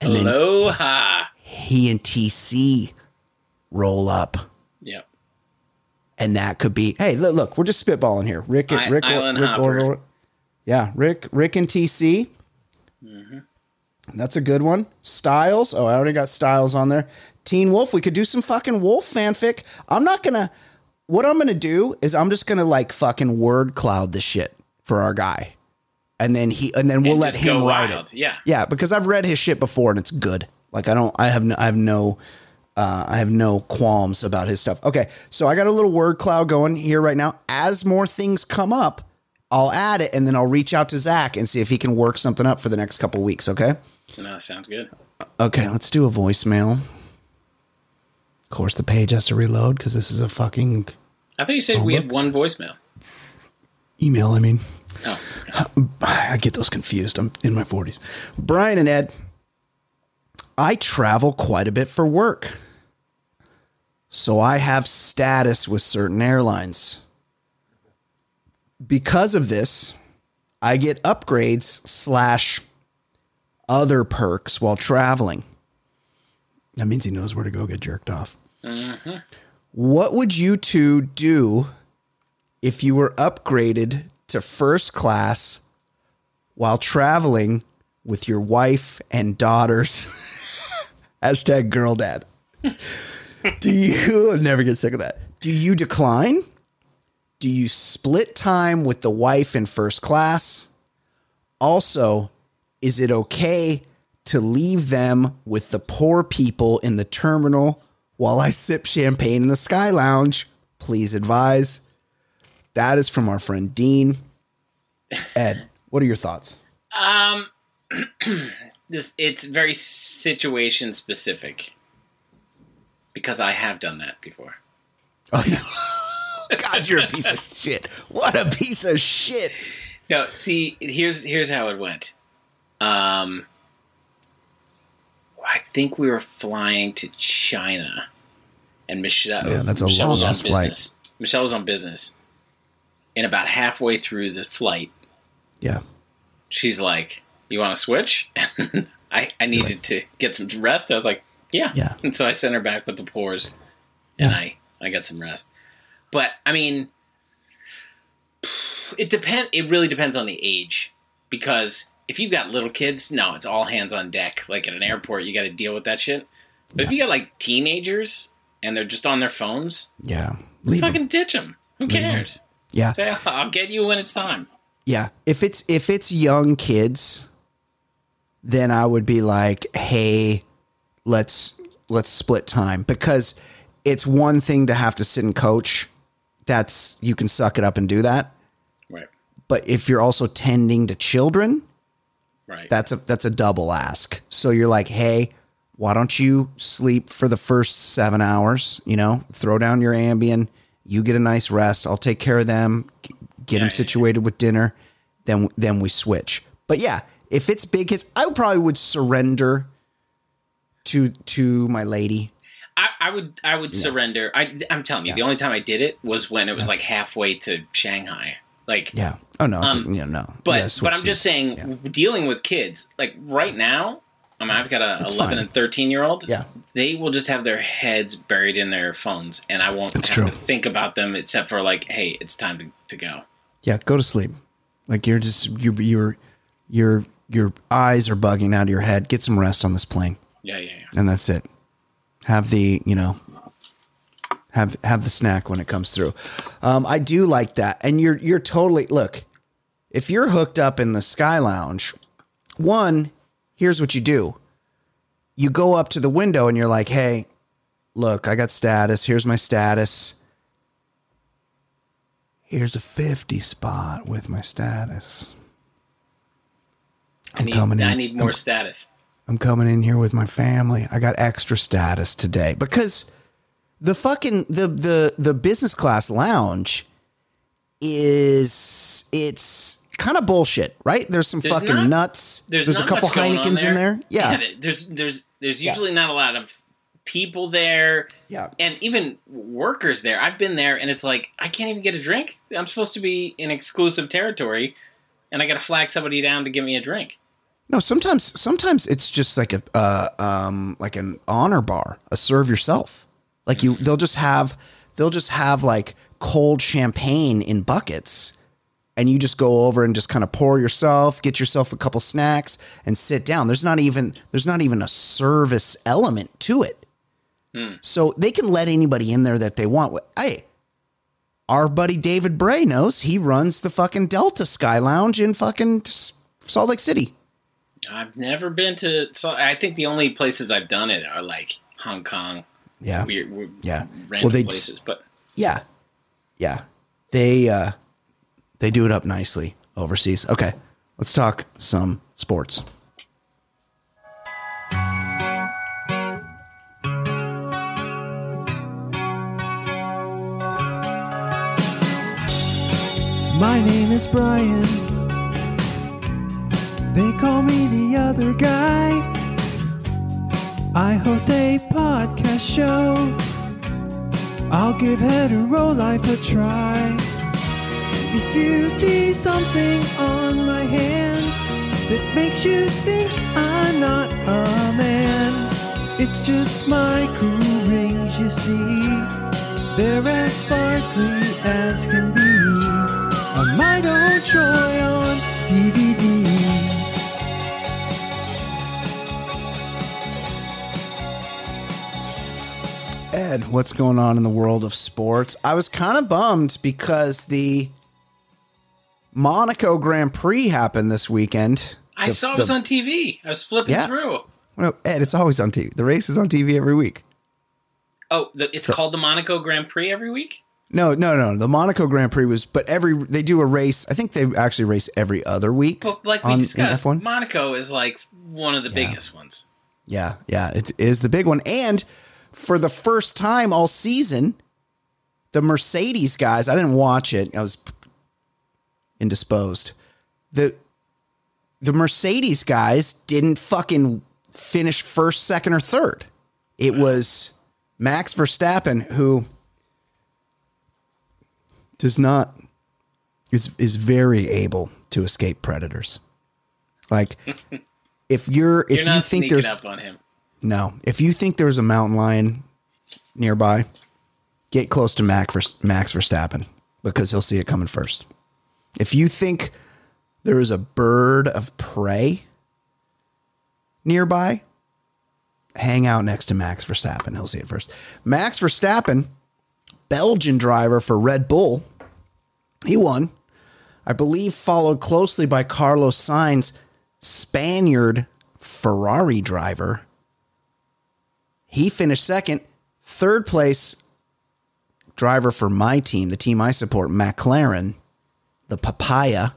And then he and TC roll up. And that could be hey look, look we're just spitballing here. Rick and I- rick, Island rick Hopper. Yeah rick rick and tc Mm-hmm. that's a good one. Stiles. Oh i already got stiles on there. Teen wolf we could do some fucking wolf fanfic. I'm not gonna what i'm gonna do is i'm just gonna like fucking word cloud this shit for our guy. And then he and then we'll And let him write wild. it Yeah. yeah because i've read his shit before and it's good. Like i don't i have no i have no uh, I have no qualms about his stuff. Okay, so I got a little word cloud going here right now. As more things come up, I'll add it and then I'll reach out to Zach and see if he can work something up for the next couple weeks. Okay. No, sounds good. Okay, let's do a voicemail. Of course, the page has to reload because this is a fucking I thought you said Oh, we look. had one voicemail. email. I mean, Oh, I get those confused. I'm in my 40s. Brian and Ed, I travel quite a bit for work. So I have status with certain airlines. Because of this, I get upgrades slash other perks while traveling. That means he knows where to go get jerked off. Mm-hmm. What would you two do if you were upgraded to first class while traveling with your wife and daughters. Hashtag girl dad. Do you never get sick of that? Do you decline? Do you split time with the wife in first class? Also, is it okay to leave them with the poor people in the terminal while I sip champagne in the Sky Lounge? Please advise. That is from our friend Dean. Ed, what are your thoughts? um, this it's very situation specific. because I have done that before. Oh, yeah. God, you're a piece of shit. What a piece of shit. No, see, here's here's how it went. Um, I think we were flying to China, and Michelle. Yeah, that's a Michelle was on long-ass flight. Michelle was on business, and about halfway through the flight, Yeah. she's like, "You want to switch?" I I needed to get some rest. I was like, "Yeah." Yeah. And so I sent her back with the pores, and I I got some rest. But I mean, it depend. It really depends on the age, because if you've got little kids, no, it's all hands on deck. Like at an airport, you got to deal with that shit. But if you got like teenagers and they're just on their phones, Yeah. Leave fucking ditch them. Who Leave cares? Yeah. Say, I'll get you when it's time. Yeah. If it's if it's young kids, then I would be like, "Hey, let's let's split time because it's one thing to have to sit and coach. That's you can suck it up and do that. Right. But if you're also tending to children, Right. that's a that's a double ask. So you're like, "Hey, why don't you sleep for the first 7 hours, you know? Throw down your Ambien, you get a nice rest. I'll take care of them, get them Yeah, yeah, situated with dinner, then then we switch." But yeah, if it's big kids, I probably would surrender to to my lady. I, I would I would surrender. I I'm telling you, the only time I did it was when it was like halfway to Shanghai. Like Yeah. Oh no, Um, know, no. But but I'm just saying Yeah. dealing with kids, like right now, I mean I've got a It's 11 fine. and 13 year old. Yeah. They will just have their heads buried in their phones and I won't have true. to think about them except for like, hey, it's time to, to go. Yeah, go to sleep. Like you're just you your your your eyes are bugging out of your head. Get some rest on this plane. Yeah, yeah, yeah. and that's it. Have the you know have have the snack when it comes through. Um, I do like that, and you're you're totally look. If you're hooked up in the Sky Lounge, one here's what you do: you go up to the window and you're like, "Hey, look, I got status. Here's my status. Here's a fifty spot with my status. I need coming in. I need more I'm- status. I'm coming in here with my family. I got extra status today because the fucking the the the business class lounge is it's kind of bullshit, right? There's some There's fucking not- nuts. There's, a not couple much going on Heinekens in there. Yeah. th- there's there's there's Yeah. usually not a lot of people there. Yeah. And even workers there. I've been there and it's like I can't even get a drink. I'm supposed to be in exclusive territory and I got to flag somebody down to give me a drink. No, sometimes sometimes it's just like a uh, um like an honor bar, a serve yourself. Like you they'll just have they'll just have like cold champagne in buckets and you just go over and just kind of pour yourself, get yourself a couple snacks and sit down. There's not even there's not even a service element to it. So they can let anybody in there that they want. Hey, our buddy David Bray knows he runs the fucking Delta Sky Lounge in fucking Salt Lake City. I've never been to so I think the only places I've done it are like Hong Kong, Yeah. weird, weird Yeah. random they'd- places, but Yeah. Yeah. They uh they do it up nicely overseas. Okay. Let's talk some sports. My name is Brian. They call me the other guy. I host a podcast show. I'll give hetero life a try. If you see something on my hand that makes you think I'm not a man, it's just my cool rings, you see. They're as sparkly as can be. A might old on DVD. Ed, what's going on in the world of sports? I was kind of bummed because the Monaco Grand Prix happened this weekend. I The- saw it the- was on TV. I was flipping Yeah. through. Well, Ed, it's always on TV. The race is on TV every week. Oh, the, it's called the Monaco Grand Prix every week. No, no, no. The Monaco Grand Prix was, but every they do a race. I think they actually race every other week. But like we on- discussed, F1. Monaco is like one of the biggest ones. Yeah, yeah, it is the big one. And for the first time all season, the Mercedes guys, I didn't watch it. I was indisposed. The the Mercedes guys didn't fucking finish first, second, or third. It was Max Verstappen who does not is is very able to escape predators. Like if you're if You're you think there's up on him. No, if you think there's a mountain lion nearby, get close to Max Vers- Max Verstappen because he'll see it coming first. If you think there is a bird of prey nearby, hang out next to Max Verstappen. He'll see it first. Max Verstappen, Belgian driver for Red Bull, he won. I believe followed closely by Carlos Sainz, Spaniard Ferrari driver. He finished second. Third place driver for my team, the team I support, McLaren, the papaya.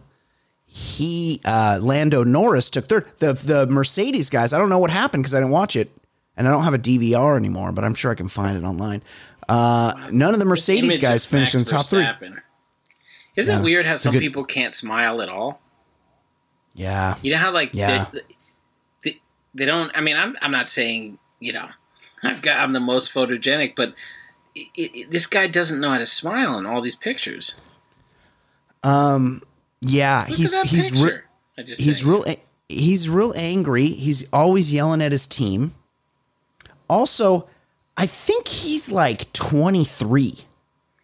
He uh, Lando Norris took third. The the Mercedes guys, I don't know what happened because I didn't watch it, and I don't have a DVR anymore, but I'm sure I can find it online. Uh, none of the Mercedes guys finished in the top three. Isn't Yeah. it weird how some good- people can't smile at all? Yeah, You know how like Yeah. they, they, they don't. I mean, I'm I'm not saying you know I've got I'm the most photogenic, but it, it, this guy doesn't know how to smile in all these pictures. um, yeah, Look he's he's re- he's saying. real he's real angry he's always yelling at his team also i think he's like 23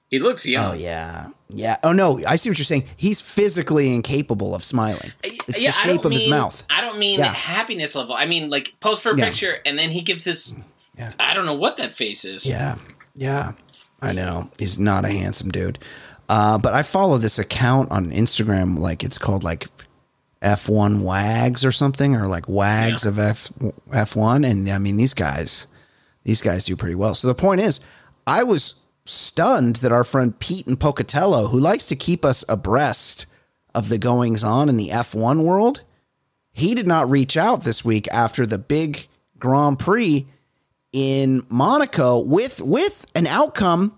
He looks young. oh yeah yeah oh no i see what you're saying he's physically incapable of smiling it's yeah, the I shape don't of his mean- mouth I don't mean Yeah. happiness level. I mean like post for a Yeah. picture and then he gives this. Yeah. I don't know what that face is. yeah. Yeah. I know. He's not a handsome dude. Uh, but i follow this account on instagram like it's called like f1 wags or something or like wags of F, f1 and i mean these guys these guys do pretty well. So the point is i was stunned that our friend pete and pocatello who likes to keep us abreast of the goings on in the f1 world he did not reach out this week after the big grand prix in Monaco with with an outcome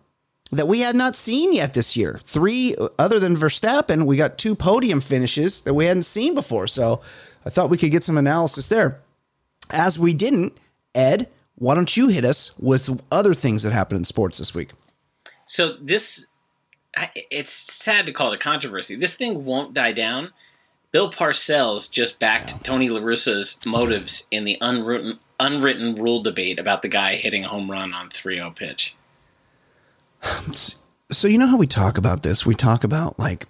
that we had not seen yet this year. Three other than Verstappen, we got two podium finishes that we hadn't seen before. So I thought we could get some analysis there. As we didn't, Ed, why don't you hit us with other things that happened in sports this week? So this, it's sad to call it a controversy. This thing won't die down. Bill Parcells just backed Tony La Russa's motives in the unwritten unwritten rule debate about the guy hitting a home run on 3-0 pitch. So you know how we talk about this? We talk about like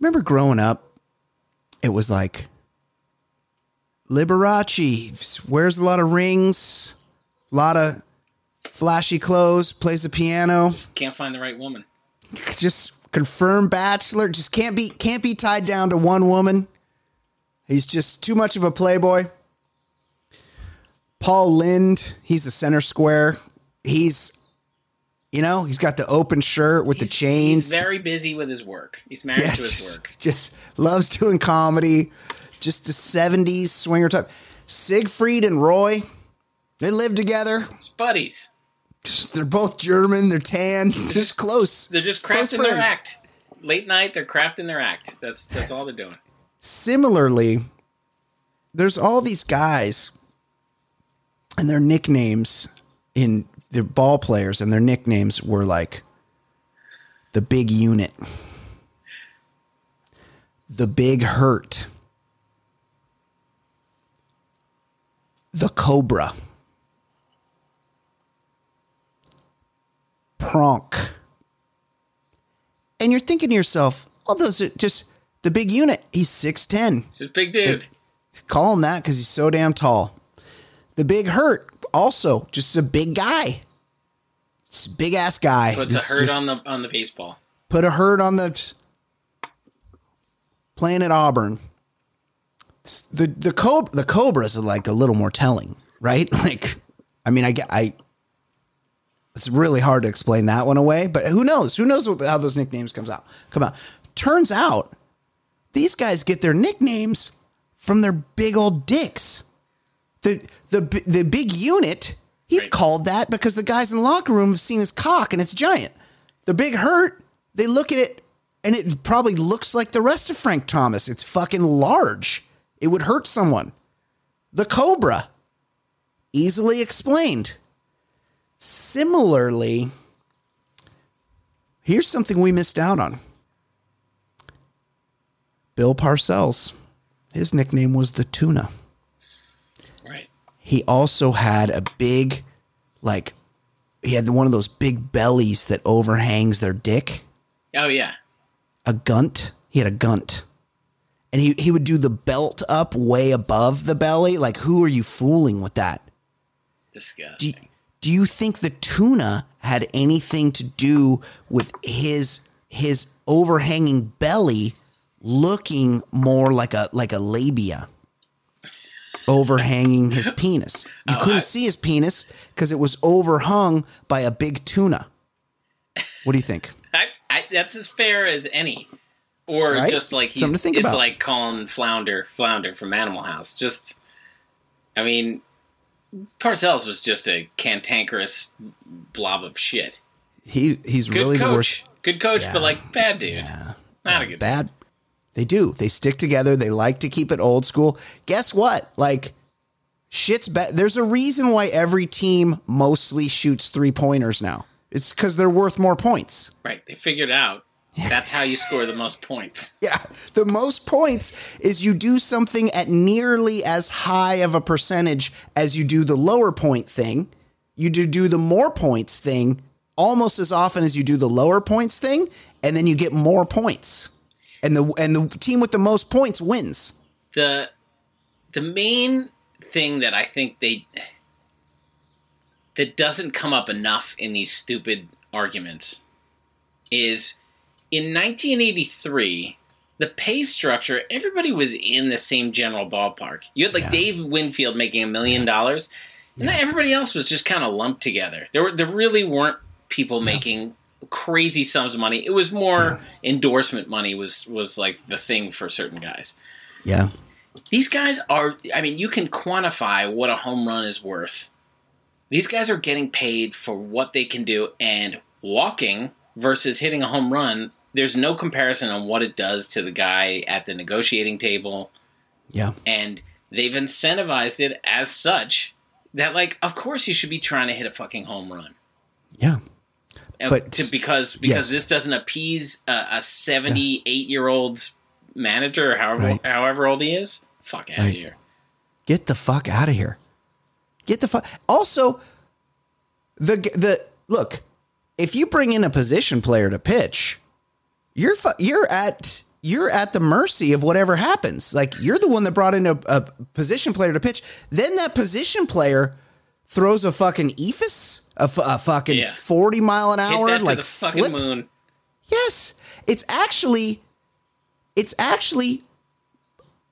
remember growing up, it was like Liberace wears a lot of rings, a lot of flashy clothes, plays the piano, Can't find the right woman. just confirmed bachelor, just can't be can't be tied down to one woman. He's just too much of a playboy. Paul Lynde, he's the center square. He's you know, he's got the open shirt with the He's chains. very busy with his work. He's married Yes, to his just, work. just loves doing comedy. Just the 70s swinger type. Siegfried and Roy, they live together. His buddies. They're both German. They're tan. Just close. They're just crafting their act. Late night, they're crafting their act. That's that's all they're doing. Similarly, there's all these guys and their nicknames in the ball players and their nicknames were like the big unit, the big hurt, the cobra, pronk. And you're thinking to yourself, oh, those are just the big unit. He's 6'10. This is a big dude. Call him that because he's so damn tall. The big hurt, also just a big guy. A big ass guy. Puts Just- a hurt on the on the baseball. put a hurt on the playing at Auburn. It's- The the cobra the cobras are like a little more telling, right? Like, I mean, I get I. It's really hard to explain that one away, but who knows? Who knows what, how those nicknames comes out come out? Turns out, these guys get their nicknames from their big old dicks. The the the big unit He's Right. called that because the guys in the locker room have seen his cock and it's giant. The big hurt, they look at it and it probably looks like the rest of Frank Thomas. It's fucking large. It would hurt someone. The cobra, easily explained. Similarly, here's something we missed out on. Bill Parcells, his nickname was the tuna. He also had a big like he had one of those big bellies that overhangs their dick. Oh yeah. a gunt? He had a gunt. And he, he would do the belt up way above the belly. Like who are you fooling with that? Disgusting. do you, do you think the tuna had anything to do with his his overhanging belly looking more like a like a labia overhanging his penis you Oh, couldn't I- see his penis because it was overhung by a big tuna what do you think I, I, that's as fair as any. Or Right? just like he's, it's about. like calling Flounder Flounder from Animal House. Just I mean Parcells was just a cantankerous blob of shit. he he's Good really the worst coach. Good coach, Yeah. but like bad dude. Not a good bad. They do. They stick together. They like to keep it old school. Guess what? Like shit's bad. There's a reason why every team mostly shoots three pointers now. It's because they're worth more points. Right. They figured out that's how you score the most points. Yeah. The most points is you do something at nearly as high of a percentage as you do the lower point thing. You do do the more points thing almost as often as you do the lower points thing, and then you get more points. And the and the team with the most points wins. the the main thing that I think they that doesn't come up enough in these stupid arguments is in 1983 the pay structure everybody was in the same general ballpark. You had like Yeah. dave winfield making a million dollars and then everybody else was just kind of lumped together. There were there really weren't people making crazy sums of money it was more endorsement money was was like the thing for certain guys Yeah. these guys are i mean you can quantify what a home run is worth these guys are getting paid for what they can do and walking versus hitting a home run there's no comparison on what it does to the guy at the negotiating table Yeah. and they've incentivized it as such that like of course you should be trying to hit a fucking home run Yeah. But- to, because because yes. this doesn't appease a, a 78 year old manager or however Right. however old he is fuck out of Right. here Get the fuck out of here. Get the fuck. Also, the the look. If you bring in a position player to pitch, you're fu- you're at you're at the mercy of whatever happens. Like you're the one that brought in a, a position player to pitch. Then that position player throws a fucking eephus, a, fucking Yeah. forty mile an hour, Hit that to like the fucking flip. moon. Yes, it's actually, it's actually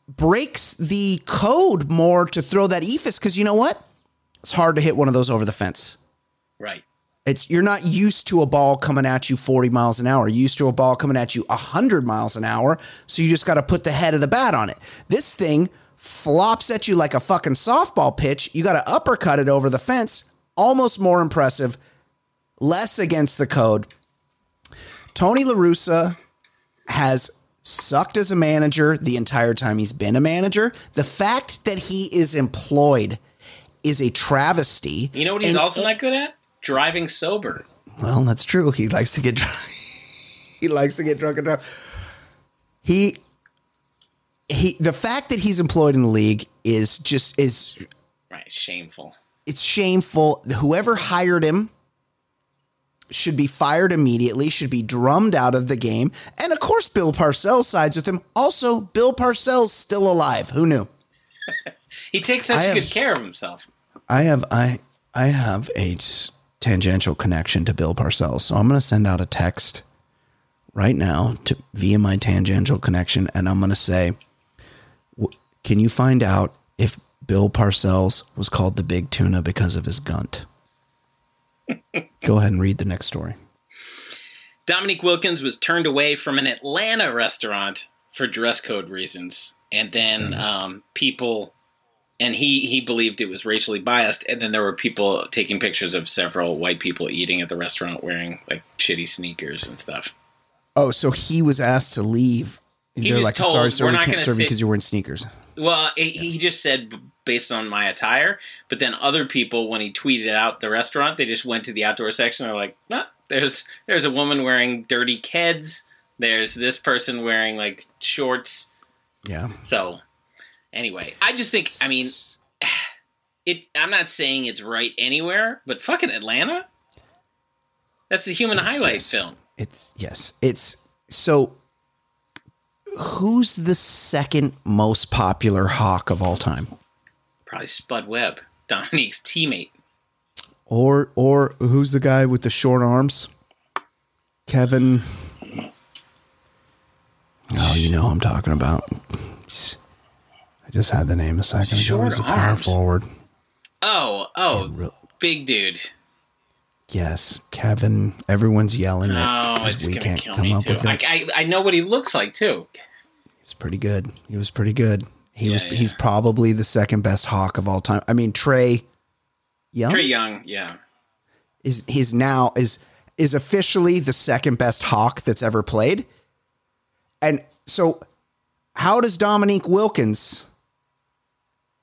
breaks the code more to throw that eephus because you know what? It's hard to hit one of those over the fence. Right. It's you're not used to a ball coming at you 40 miles an hour. You're used to a ball coming at you 100 miles an hour. So you just got to put the head of the bat on it. This thing flops at you like a fucking softball pitch. You got to uppercut it over the fence. Almost more impressive. Less against the code. Tony LaRussa has sucked as a manager the entire time he's been a manager. The fact that he is employed is a travesty. You know what he's And also not good at? Driving sober. well, that's true. He likes to get drunk. he likes to get drunk and drive. He he the fact that he's employed in the league is just is Right. Shameful. It's shameful. Whoever hired him should be fired immediately, should be drummed out of the game. And of course Bill Parcells sides with him. Also, Bill Parcells still alive. Who knew? He takes such have- good care of himself. I have I I have a tangential connection to Bill Parcells, so I'm going to send out a text right now to via my tangential connection, and I'm going to say, "Can you find out if Bill Parcells was called the Big Tuna because of his gunt?" Go ahead and read the next story. Dominique Wilkins was turned away from an Atlanta restaurant for dress code reasons, and then um, people and he he believed it was racially biased. And then there were people taking pictures of several white people eating at the restaurant wearing like shitty sneakers and stuff. Oh, so he was asked to leave. He They're was like, told, sorry, sir, "We're we can't serve you because you're wearing sneakers. Well, he he just said based on my attire, but then other people, when he tweeted out the restaurant, they just went to the outdoor section. They're like, nah, there's there's a woman wearing dirty Keds. There's this person wearing like shorts. Yeah. So, anyway, I just think, I mean, it. I'm not saying it's right anywhere, but fucking Atlanta. That's the human highlight yes. film. It's yes. It's so. Who's the second most popular hawk of all time? Probably Spud Webb, Dominique's teammate. Or or who's the guy with the short arms? Kevin. Oh, you know who I'm talking about. I just had the name a second ago. Short He's a power arms? forward. Oh, oh, Re- big dude. Yes, Kevin. Everyone's yelling Oh, at because it's we gonna can't kill come me up too. with I, it. I, I know what he looks like too. He's pretty good. He was pretty good. He was. Yeah, yeah. He's probably the second best hawk of all time. I mean, Trae Young Trae Young, yeah. is he's now is is officially the second best hawk that's ever played. And so, how does Dominique Wilkins?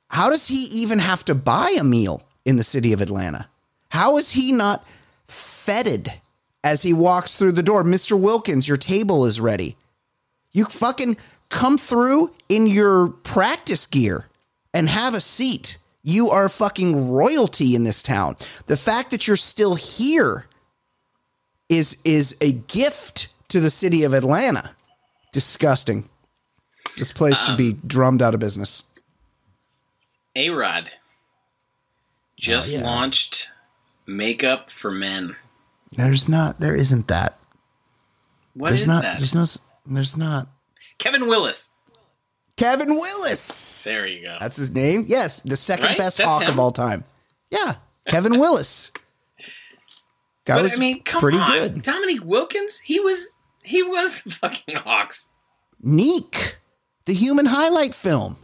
How does he even have to buy a meal in the city of Atlanta? How is he not feted as he walks through the door? Mr. Wilkins, your table is ready. You fucking come through in your practice gear and have a seat. You are fucking royalty in this town. The fact that you're still here is is a gift to the city of Atlanta. Disgusting. This place should be um, drummed out of business. A Rod just Oh, yeah. launched makeup for men. There's not there isn't that. What there's is not that? there's no there's not Kevin Willis. Kevin Willis. There you go. That's his name. Yes, the second Right? best That's hawk him. of all time. Yeah, Kevin Willis. Guy but was I mean, come pretty on, good. Dominique Wilkins. He was he was the fucking Hawks. 'Nique, the human highlight film.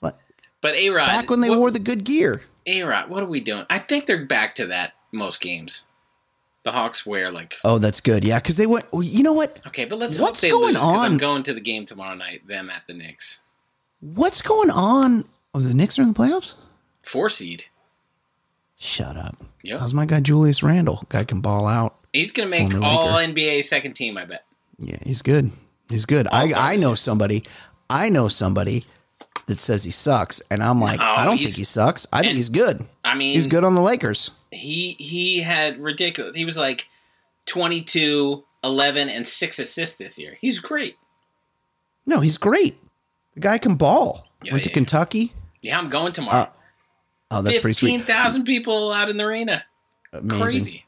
Like, But A Rod Back when they wore the good gear. A Rod. What are we doing? I think they're back to that most games. The Hawks wear like Oh, that's good. Yeah, because they went. You know what? okay, but let's What's hope going lose 'cause I'm on? going to the game tomorrow night. Them at the Knicks. What's going on? Oh, the Knicks are in the playoffs. Four seed. Shut up. Yep. How's my guy Julius Randle? Guy can ball out. He's gonna make all Laker. NBA second team. I bet. Yeah, he's good. He's good. I, All-star I know somebody. I know somebody that says he sucks, and I'm like, No, I don't think he sucks. I think he's good. I mean, He's good on the Lakers. he he had ridiculous. He was like 22, 11, and six assists this year. He's great. No, he's great. The guy can ball. Yeah, Went to yeah. Kentucky. Yeah, I'm going tomorrow. Uh, oh, that's pretty Fifteen sweet. thousand people out in the arena. Amazing. Crazy.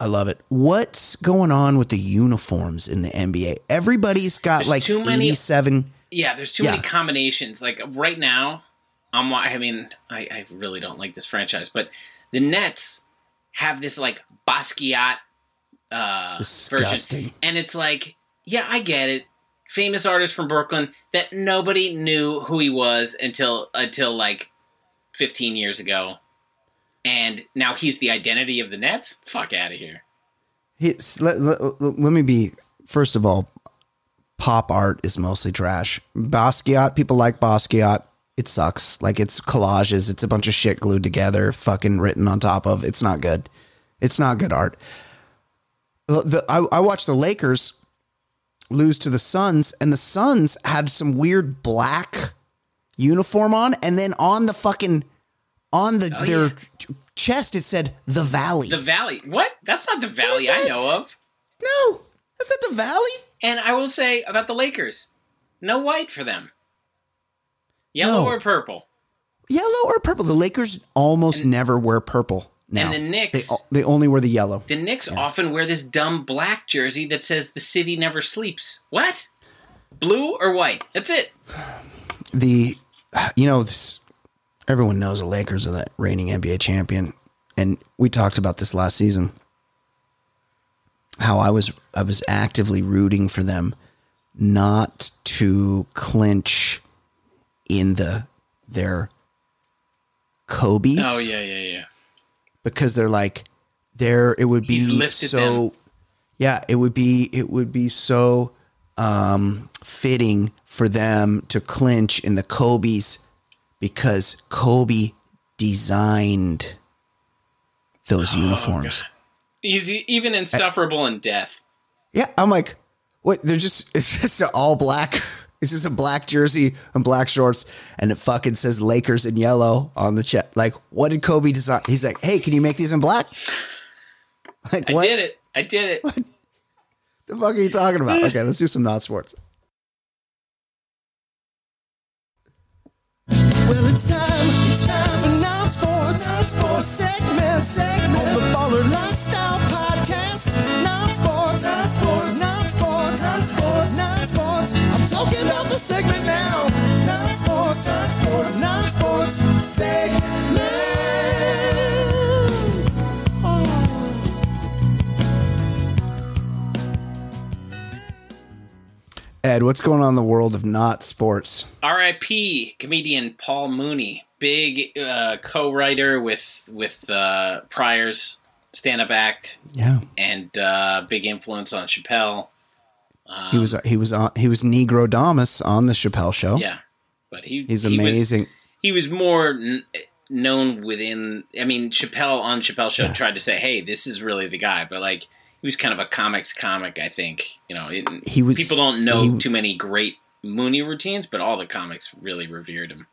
I love it. What's going on with the uniforms in the NBA? Everybody's got There's like too many- 87. Yeah, there's too Yeah. many combinations. Like right now, I'm. I mean, I, I really don't like this franchise, but the Nets have this like Basquiat uh, version, and it's like, yeah, I get it. Famous artist from Brooklyn that nobody knew who he was until until like 15 years ago, and now he's the identity of the Nets. Fuck out of here. Let, let, let me be, first of all, pop art is mostly trash. Basquiat, people like Basquiat. It sucks. Like it's collages. It's a bunch of shit glued together, fucking written on top of. It's not good. It's not good art. The, I, I watched the Lakers lose to the Suns, and the Suns had some weird black uniform on, and then on the fucking on the Oh, their yeah. chest it said the Valley. The Valley. What? That's not the Valley I know of. no, that's not the Valley. And I will say about the Lakers, no white for them. Yellow No. or purple. Yellow or purple? The Lakers almost never wear purple now. And the they, Knicks, al- they only wear the yellow. the Knicks often wear this dumb black jersey that says the city never sleeps. What? Blue or white? That's it. The you know this, everyone knows the Lakers are the reigning NBA champion, and we talked about this last season. How I was I was actively rooting for them not to clinch in the their Kobe's Oh yeah, yeah, yeah. because they're like there it would be so them. yeah it would be it would be so um fitting for them to clinch in the Kobe's because Kobe designed those Oh, uniforms. He's even insufferable in death. Yeah, I'm like, what? They're just it's just an all black. It's just a black jersey and black shorts, and it fucking says Lakers in yellow on the chest. Like, what did Kobe design? He's like, hey, can you make these in black? Like, I what did it. I did it. What the fuck are you talking about? Okay, let's do some not sports. Well, it's time, it's time for non sports, non sports segment, segment on the Baller Lifestyle Podcast. Non sports, non sports, non sports, non sports, non sports. I'm talking about the segment now. Non sports, non sports, non sports segment. Oh. Ed, what's going on in the world of not sports? R.I.P. comedian Paul Mooney, big uh, co-writer with with uh, Pryor's stand-up act, Yeah, and uh, big influence on Chappelle. Um, he was he was on he was Negrodamus on the Chappelle show. yeah, but he he's he was- amazing. he was more n- known within. I mean, Chappelle on Chappelle show Yeah. tried to say, "Hey, this is really the guy," but like he was kind of a comics comic. I think you know it, He was- people don't know he- too many great Mooney routines, but all the comics really revered him.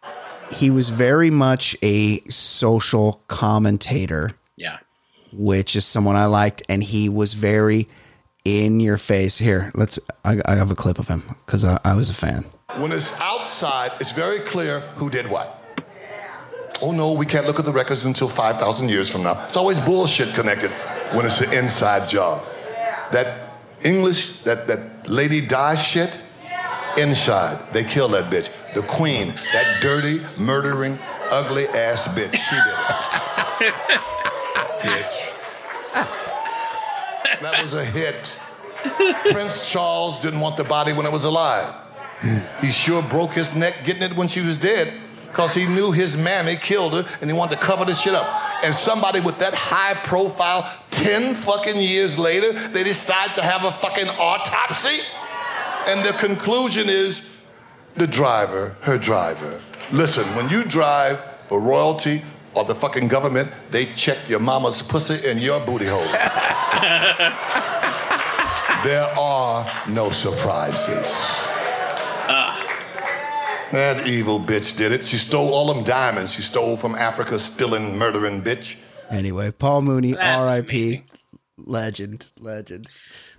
He was very much a social commentator. Yeah, which is someone I liked, and he was very in your face. Here, let's. I, I have a clip of him because I, I was a fan. When it's outside, it's very clear who did what. Oh no, we can't look at the records until 5,000 years from now. It's always bullshit connected when it's an inside job. That English, that, that Lady Di shit, inside, they killed that bitch. The queen, that dirty, murdering, ugly ass bitch, she did it. bitch. That was a hit. Prince Charles didn't want the body when it was alive. He sure broke his neck getting it when she was dead because he knew his mammy killed her and he wanted to cover this shit up. And somebody with that high profile, 10 fucking years later, they decide to have a fucking autopsy? And the conclusion is the driver, her driver. Listen, when you drive for royalty or the fucking government, they check your mama's pussy and your booty hole. there are no surprises. Ah. That evil bitch did it. She stole all them diamonds she stole from Africa, stealing, murdering bitch. Anyway, Paul Mooney, That's R.I.P. amazing. Legend, legend.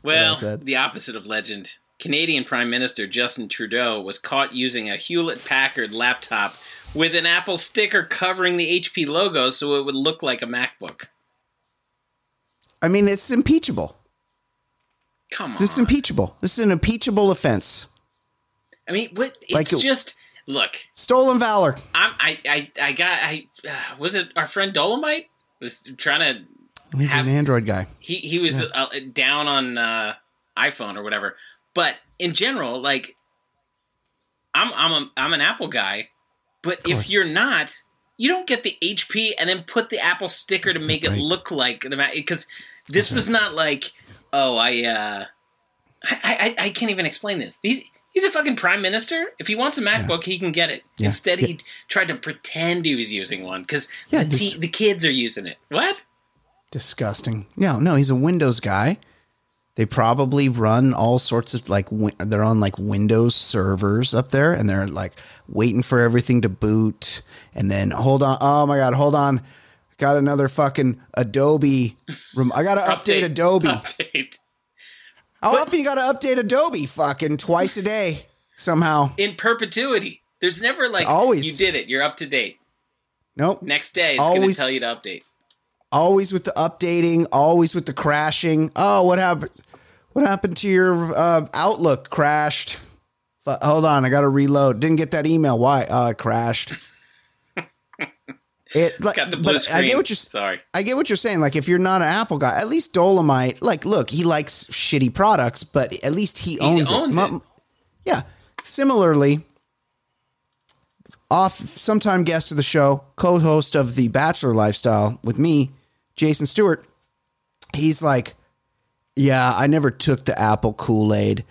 Well, the opposite of legend. Canadian Prime Minister Justin Trudeau was caught using a Hewlett Packard laptop with an Apple sticker covering the HP logo so it would look like a MacBook. I mean, it's impeachable. Come on. This is impeachable. This is an impeachable offense. I mean, what? It's Like just look. Stolen valor. I'm, I, I, I got. I uh, was it our friend Dolomite was trying to. He's Have- an Android guy. He he was uh, down on uh, iPhone or whatever. But in general, like, I'm I'm a, I'm an Apple guy, but if you're not, you don't get the HP and then put the Apple sticker to make right. it look like the because this was not like oh I uh I, I I can't even explain this. He's he's a fucking prime minister. If he wants a MacBook, he can get it. Yeah. Instead, Yeah. he tried to pretend he was using one because Yeah, the, te- the kids are using it. What? Disgusting. No, no, he's a Windows guy. They probably run all sorts of like win- they're on like Windows servers up there, and they're like waiting for everything to boot. And then hold on, oh my god, hold on, got another fucking Adobe. Rem- I gotta update, Adobe. Update. How often you gotta update Adobe? Fucking twice a day somehow. in perpetuity. There's never like Always. you did it. You're up to date. Nope. Next day, it's going to Always- tell you to update. always with the updating, always with the crashing. Oh, what happened? What happened to your uh, Outlook? Crashed. But hold on, I got to reload. Didn't get that email. Why? Uh, crashed. It like, Got the blue screen. I get what you're. Sorry. I get what you're saying. Like, if you're not an Apple guy, at least Dolomite. Like, look, he likes shitty products, but at least he owns, owns it. it. Yeah. Similarly, off sometime guest of the show, co-host of the Bachelor Lifestyle with me, Jason Stewart. He's like, "Yeah, I never took the apple Kool-Aid."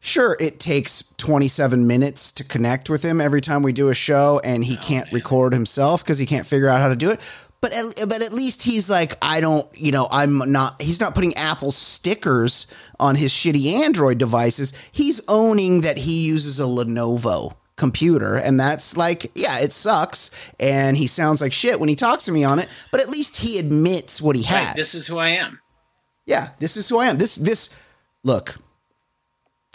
Sure, it takes 27 minutes to connect with him every time we do a show and he oh, can't record himself cuz he can't figure out how to do it. But at, but at least he's like, I don't, you know, I'm not, he's not putting Apple stickers on his shitty Android devices. He's owning that he uses a Lenovo computer. And that's like, yeah, it sucks. And he sounds like shit when he talks to me on it. But at least he admits what he has. Right, this is who I am. Yeah, this is who I am. This, this, look,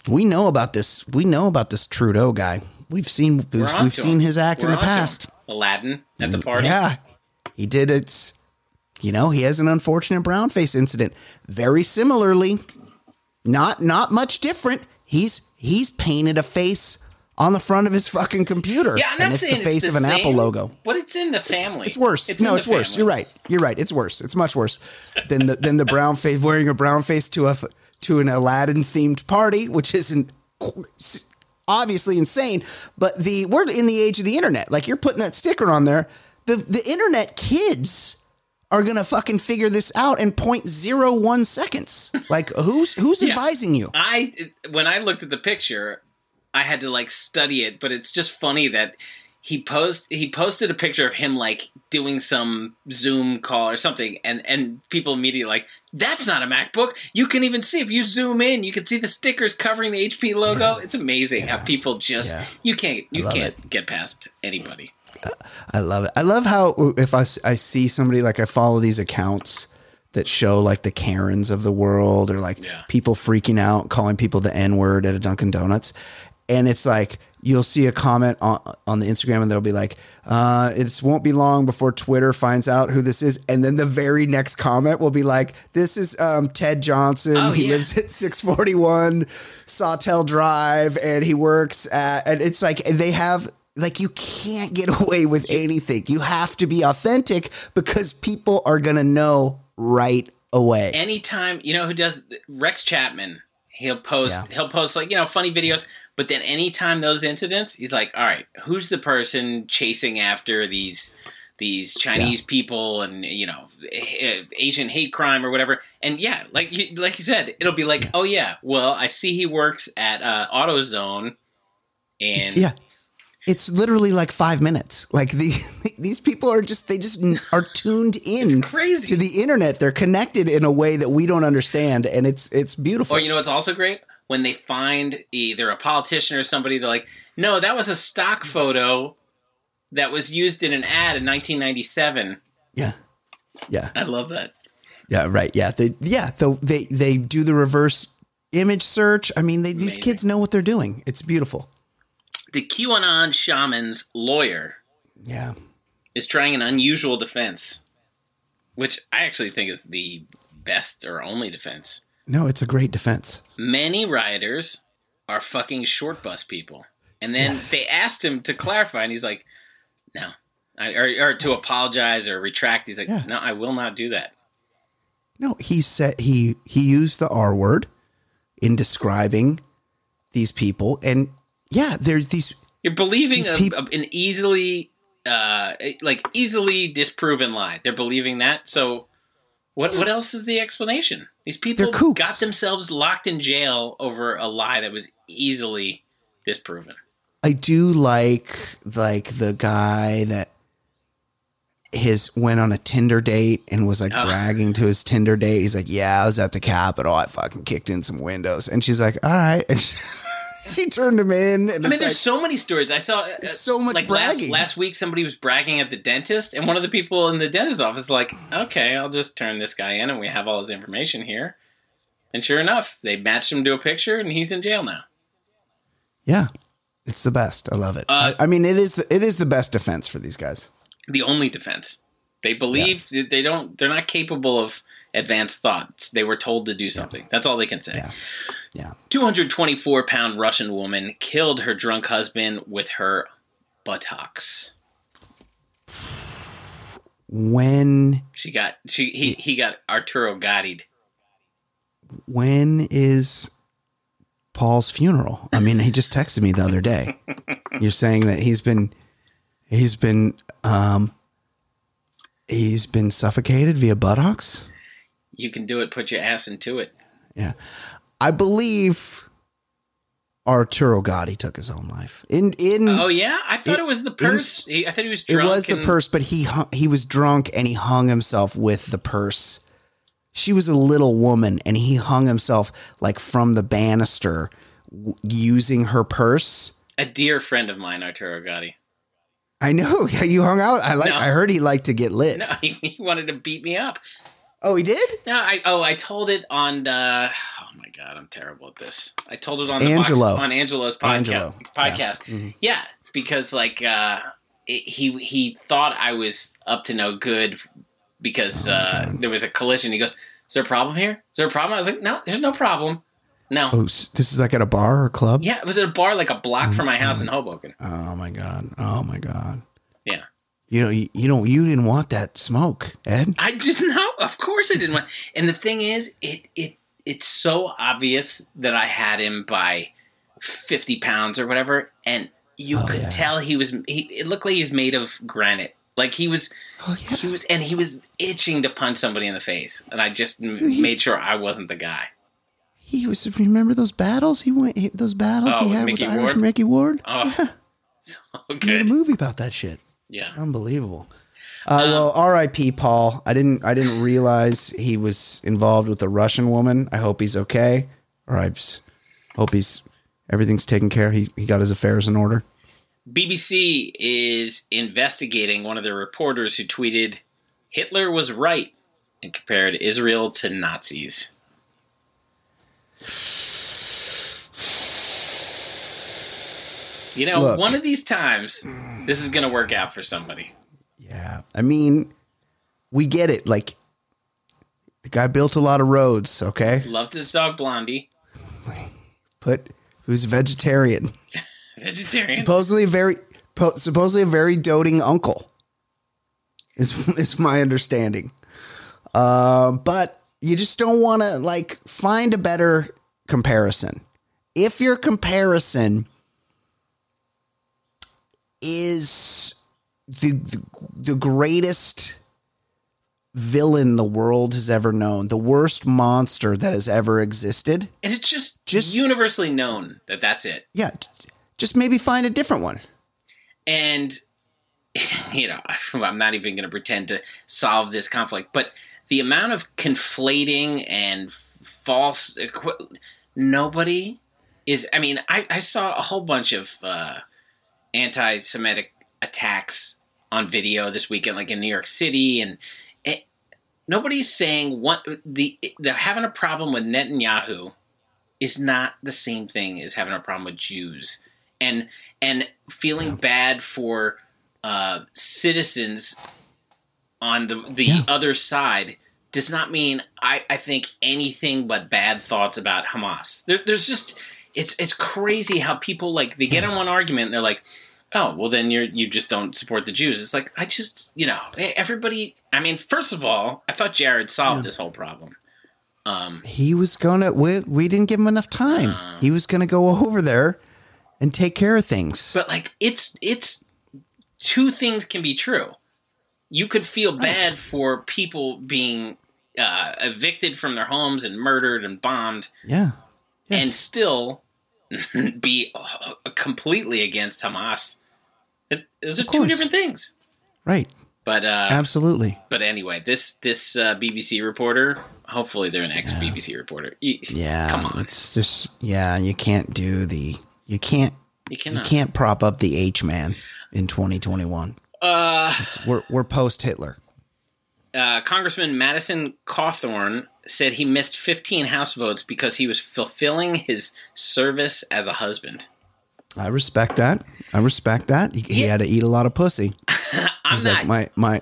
we know about this. We know about this Trudeau guy. We've seen, we've, we've seen him. his act in We're the to him. past. Aladdin at the party. Yeah, he did it. You know, he has an unfortunate brown face incident. Very similarly, not not much different. He's he's painted a face on the front of his fucking computer. Yeah, I'm not and it's saying the face it's of the an Apple logo. but it's in the family. It's worse. It's no, it's worse. family. You're right. You're right. It's worse. It's much worse than the than the brown face wearing a brown face to a to an Aladdin themed party, which isn't obviously insane. But the we're in the age of the internet. Like you're putting that sticker on there. The the internet kids are gonna fucking figure this out in 0.01 seconds. Like who's who's Yeah. advising you? I when I looked at the picture, I had to like study it, but it's just funny that he post he posted a picture of him like doing some Zoom call or something, and and people immediately like that's not a MacBook. You can even see if you zoom in, you can see the stickers covering the HP logo. It's amazing how people just Yeah. you can't you can't get past anybody. I love it. I love how oh, if I I see somebody like I follow these accounts that show like the Karens of the world or like Yeah. people freaking out, calling people the N word at a Dunkin' Donuts. And it's like you'll see a comment on, on the Instagram and they'll be like, uh, it won't be long before Twitter finds out who this is. And then the very next comment will be like, this is um, Ted Johnson. Oh, he yeah. lives at 641 Sawtell Drive and he works at, and it's like they have, like, you can't get away with anything. You have to be authentic because people are going to know right away. anytime you know who does Rex Chapman, he'll post Yeah. he'll post like you know funny videos, but then anytime those incidents, he's like, all right, who's the person chasing after these these Chinese people and you know eh, Asian hate crime or whatever? And yeah, like you, like you said, it'll be like, oh yeah, well I see he works at uh, AutoZone, and yeah. It's literally like five minutes. Like the, these people are just, they just are tuned in crazy. to the internet. They're connected in a way that we don't understand. And it's, it's beautiful. Or you know it's also great? When they find either a politician or somebody, they're like, no, that was a stock photo that was used in an ad in 1997. yeah. Yeah. I love that. Yeah, right. Yeah, they yeah the, they they do the reverse image search. I mean, they, these kids know what they're doing. It's beautiful. The QAnon shaman's lawyer Yeah, is trying an unusual defense, which I actually think is the best or only defense. no, it's a great defense. Many rioters are fucking short bus people. And then Yes. they asked him to clarify, and he's like, no. I, or, or to apologize or retract. He's like, Yeah. no, I will not do that. No, he said he he used the R word in describing these people, and yeah, there's these. You're believing These a, peop- a- an easily, uh, like easily disproven lie. They're believing that. So, what what else is the explanation? These people got themselves locked in jail over a lie that was easily disproven. I do like like the guy that his went on a Tinder date and was like Oh. bragging to his Tinder date. He's like, "Yeah, I was at the Capitol. I fucking kicked in some windows." And she's like, "All right." She, turned him in. And I mean, there's like, so many stories. I saw uh, so much like bragging. last week. Somebody was bragging at the dentist, and one of the people in the dentist's office is like, "Okay, I'll just turn this guy in, and we have all his information here." And sure enough, they matched him to a picture, and he's in jail now. yeah, it's the best. I love it. Uh, I, I mean, it is the, it is the best defense for these guys. the only defense. They believe that they don't. They're not capable of advanced thoughts. They were told to do something. That's all they can say. Yeah. Yeah. 224 pound Russian woman killed her drunk husband with her buttocks. When She got she he he got Arturo Gatti'd. when is Paul's funeral? I mean, he just texted me the other day. You're saying that he's been He's been um he's been suffocated via buttocks. You can do it. Put your ass into it. Yeah. I believe Arturo Gatti took his own life. In in Oh yeah, I thought It- it, was the purse. He, I thought he was it was the purse, but he hung, he was drunk and he hung himself with the purse. She was a little woman and he hung himself like from the banister w- using her purse. A dear friend of mine, Arturo Gatti. I know. Yeah, you hung out. I like. No. I heard he liked to get lit. No, he, he wanted to beat me up. Oh, he did. No, I oh I told it on. Uh, oh my god, I'm terrible at this. I told it on the Angelo. Box, on Angelo's podcast. Angelo. Podcast. Yeah. Mhm. Yeah, because like uh, it, he he thought I was up to no good because uh, there was a collision. He goes, "Is there a problem here? Is there a problem?" I was like, "No, there's no problem." No. Oh, this is like at a bar or club. Yeah, it was at a bar like a block from my house in Mm-hmm. Hoboken. Oh my god. Oh my god. Yeah. You know, you, you don't. You didn't want that smoke, Ed. I didn't know. Of course I didn't want. And the thing is, it it it's so obvious that I had him by fifty pounds or whatever, and you Oh, could yeah. tell he was. He, it looked like he was made of granite. Like he was. Oh yeah. He was, and he was itching to punch somebody in the face, and I just m- made sure I wasn't the guy. He was. Remember those battles? He went. He, those battles Oh, he had Micky with Irish Ward? Micky Ward. Oh, so He made a good. movie about that shit. Yeah. Unbelievable. Uh, well, R.I.P. Paul. I didn't. I didn't realize he was involved with a Russian woman. I hope he's okay. Or I hope he's everything's taken care. He he got his affairs in order. BBC is investigating one of their reporters who tweeted, Hitler was right and compared Israel to Nazis. You know, Look. one of these times, this is going to work out for somebody. Yeah. I mean, we get it. Like the guy built a lot of roads. Okay, Loved his dog Blondie, but who's vegetarian? vegetarian. supposedly very po- supposedly a very doting uncle is is my understanding um but you just don't want to like find a better comparison if your comparison is the, the the greatest villain the world has ever known the worst monster that has ever existed And it's just, Just- universally known that that's it. yeah just maybe find a different one and you know i'm not even going to pretend to solve this conflict but the amount of conflating and false equi- nobody is i mean i, I saw a whole bunch of uh, anti-semitic attacks on video this weekend like in new york city and it, nobody's saying what the, the having a problem with netanyahu is not the same thing as having a problem with jews and and feeling bad for uh, citizens on the the Yeah. other side does not mean I, I think anything but bad thoughts about Hamas. There, there's just it's it's crazy how people like they get in one argument and they're like, oh well then you're you just don't support the Jews. It's like I just you know everybody. I mean, first of all, I thought Jared solved this whole problem. Um, he was gonna we, we didn't give him enough time Uh. he was gonna go over there and take care of things But like it's it's two things can be true. You could feel bad for people being uh, evicted from their homes and murdered and bombed, yeah and still be uh, completely against Hamas. It, those are two different things. right. But uh, absolutely. but anyway, this this uh, BBC reporter, hopefully they're an ex BBC reporter. You- yeah come on, it's just yeah you can't do the you can't you you can't prop up the h-man in 2021 Uh, we're, we're post-hitler. uh, Congressman Madison Cawthorn said he missed 15 House votes because he was fulfilling his service as a husband. I respect that i respect that he, he Yeah. had to eat a lot of pussy I'm he's not. like my my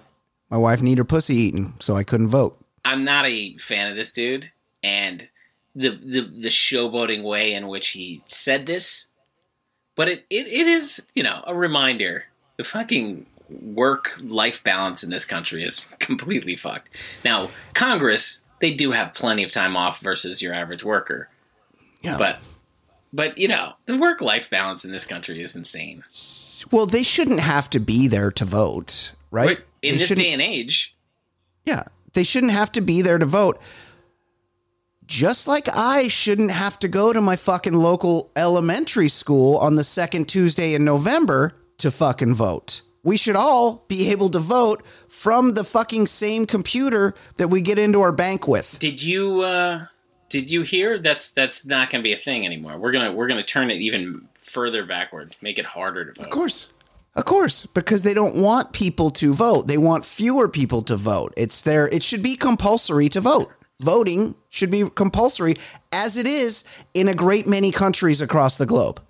my wife need her pussy eaten so i couldn't vote I'm not a fan of this dude, and the the the showboating way in which he said this. But it, it, it is you know a reminder. The fucking work life balance in this country is completely fucked. Now Congress they do have plenty of time off versus your average worker, yeah but but you know the work life balance in this country is insane. Well, they shouldn't have to be there to vote, right? But in They this day and age, Yeah, they shouldn't have to be there to vote. Just like I shouldn't have to go to my fucking local elementary school on the second Tuesday in November to fucking vote. We should all be able to vote from the fucking same computer that we get into our bank with. did you uh, did you hear that's that's not going to be a thing anymore? We're gonna we're gonna turn it even further backward, make it harder to vote. Of course. Of course, because they don't want people to vote. They want fewer people to vote. It's their it should be compulsory to vote. Voting should be compulsory as it is in a great many countries across the globe.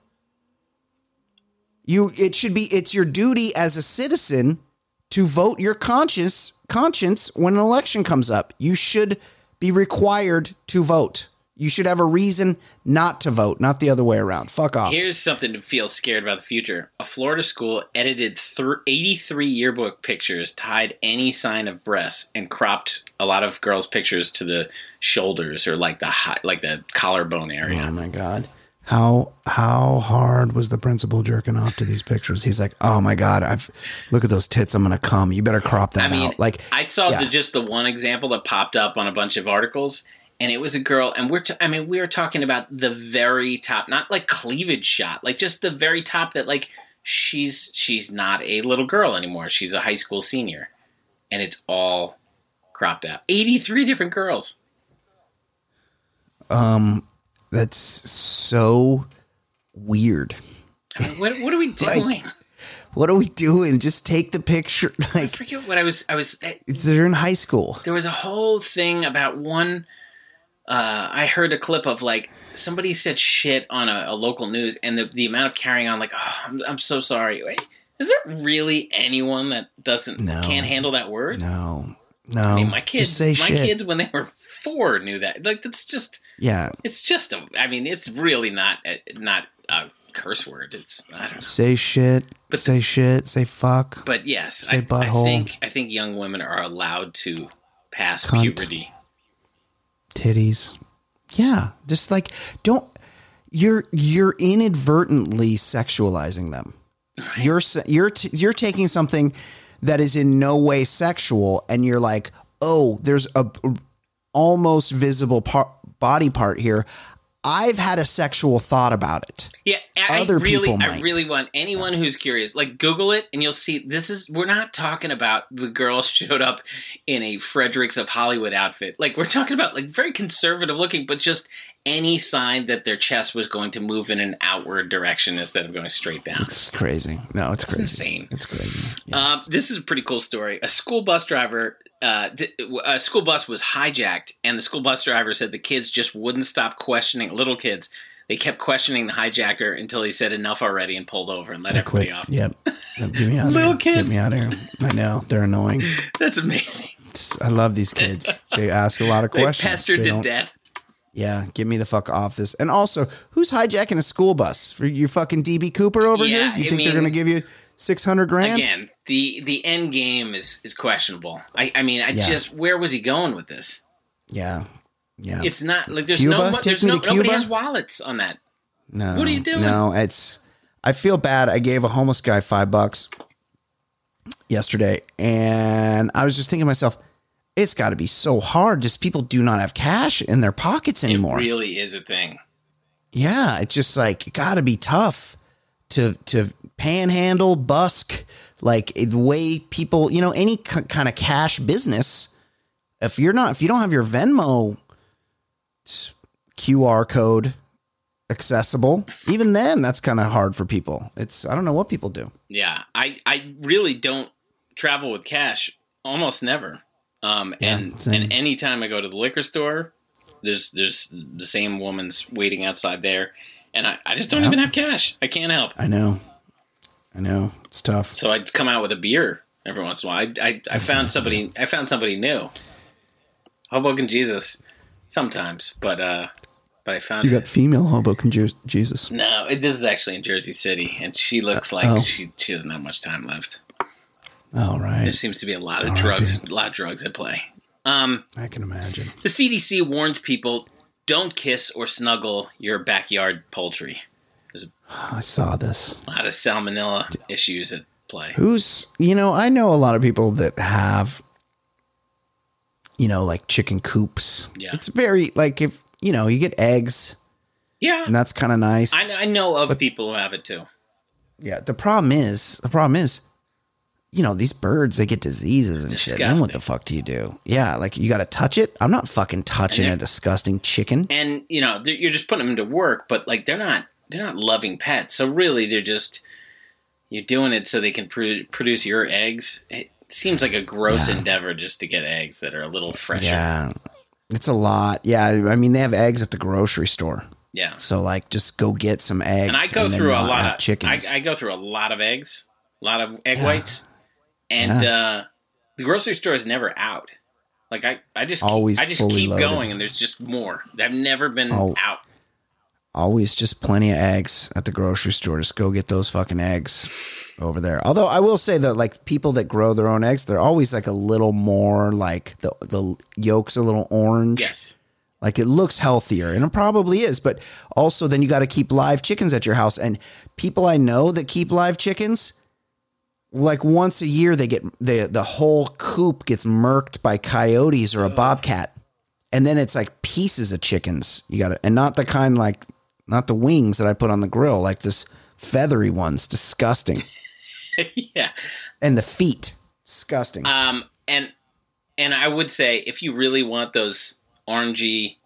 You it should be it's your duty as a citizen to vote your conscience conscience when an election comes up. You should be required to vote. You should have a reason not to vote, not the other way around. Fuck off. Here's something to feel scared about the future. A Florida school edited th- 83 yearbook pictures tied any sign of breasts and cropped a lot of girls' pictures to the shoulders or like the hi- like the collarbone area. Oh my god. How how hard was the principal jerking off to these pictures? He's like, "Oh my god, I've look at those tits. I'm gonna come. You better crop that I mean, out." Like, I saw yeah. the, just the one example that popped up on a bunch of articles, and it was a girl, and we're t- I mean, we were talking about the very top, not like cleavage shot, like just the very top that like she's she's not a little girl anymore. She's a high school senior, and it's all cropped out. Eighty three different girls. um, that's so weird. I mean, what what are we Like, doing? What are we doing? Just take the picture. I Like, forget what I was. I was. I, they're in high school. there was a whole thing about one uh, I heard a clip of like somebody said shit on a, a local news and the, the amount of carrying on like oh I'm, I'm so sorry Wait, is there really anyone that doesn't No. can't handle that word No, no. I mean my kids Just say my shit. kids when they were four knew that like that's just Yeah, it's just a I mean it's really not a, not a curse word it's I don't know say shit. But- say shit. Say fuck. but yes Say I, I butthole. think I think young women are allowed to pass Cunt. puberty titties. Yeah, just like don't you're you're inadvertently sexualizing them. You're you're t- you're taking something that is in no way sexual and you're like, "Oh, there's a almost visible part body part here. I've had a sexual thought about it." Yeah, I, Other really, people I really want anyone who's curious, like Google it, and you'll see. This is we're not talking about the girl showed up in a Fredericks of Hollywood outfit. Like we're talking about like very conservative looking, but just any sign that their chest was going to move in an outward direction instead of going straight down. It's crazy. No, it's It's crazy. insane. It's crazy. Yes. Um, this is a pretty cool story. A school bus driver, uh, th- a school bus was hijacked, and the school bus driver said the kids just wouldn't stop questioning little kids. They kept questioning the hijacker until he said enough already and pulled over and let everybody Quick. off. Yep. Get me out Little here. kids. Get me out of here. I know. They're annoying. That's amazing. I love these kids. They ask a lot of questions. pestered They to death. Yeah, get me the fuck off this. And also, who's hijacking a school bus? For you fucking DB Cooper over Yeah, here? You I think mean- they're going to give you 600 grand? Again, the the end game is is questionable. I I mean, I Yeah. just where was he going with this? Yeah. Yeah. It's not like there's Cuba? no there's no nobody has wallets on that. no. what are you doing? No, it's I feel bad. I gave a homeless guy 5 bucks yesterday and I was just thinking to myself, it's got to be so hard. Just people do not have cash in their pockets anymore. It really is a thing. yeah, it's just like got to be tough to to panhandle, busk, like the way people, you know, any k- kind of cash business. If you're not, if you don't have your Venmo QR code accessible, even then, that's kind of hard for people. It's I don't know what people do. Yeah, I I really don't travel with cash almost never. Um, Yeah, and same. and anytime I go to the liquor store, there's there's the same woman's waiting outside there, and I, I just don't Yeah. even have cash. I can't help. I know, I know, it's tough. So I'd come out with a beer every once in a while. I I, I found somebody I found somebody new. Hoboken Jesus, sometimes, but uh, but I found You got female Hoboken Jesus. no. It, this is actually in Jersey City, and she looks like Oh. she she doesn't have much time left. All right, There seems to be a lot of R.I.P. drugs, a lot of drugs at play. Um, I can imagine. the CDC warns people don't kiss or snuggle your backyard poultry. I saw this. A lot of salmonella issues at play. Who's, you know, I know a lot of people that have, you know, like chicken coops. Yeah. It's very, like, if, you know, you get eggs Yeah, and that's kind of nice. I, I know of people who have it too. Yeah. The problem is, the problem is, you know, these birds, they get diseases and shit. Then what the fuck do you do? Yeah. Like, you got to touch it. I'm not fucking touching a disgusting chicken. and you know you're just putting them to work but like they're not they're not loving pets so really they're just you're doing it so they can pr- produce your eggs it seems like a gross endeavor just to get eggs that are a little fresher Yeah. It's a lot. Yeah. I mean, they have eggs at the grocery store. Yeah. So, like, just go get some eggs. and i go then through a lot of chickens. I, I go through a lot of eggs a lot of egg whites and uh the grocery store is never out like i i just Always i just keep loaded. going and there's just more i've never been Oh. out Always just plenty of eggs at the grocery store. Just go get those fucking eggs over there. Although I will say that like people that grow their own eggs, they're always like a little more like the the yolk's a little orange. yes Like it looks healthier and it probably is, but also then you got to keep live chickens at your house and people I know that keep live chickens like once a year they get the the whole coop gets murked by coyotes or a bobcat. And then it's like pieces of chickens. You got to and not the kind like not the wings that I put on the grill, like this feathery ones, disgusting. yeah And the feet, disgusting. Um, and and I would say if you really want those orangey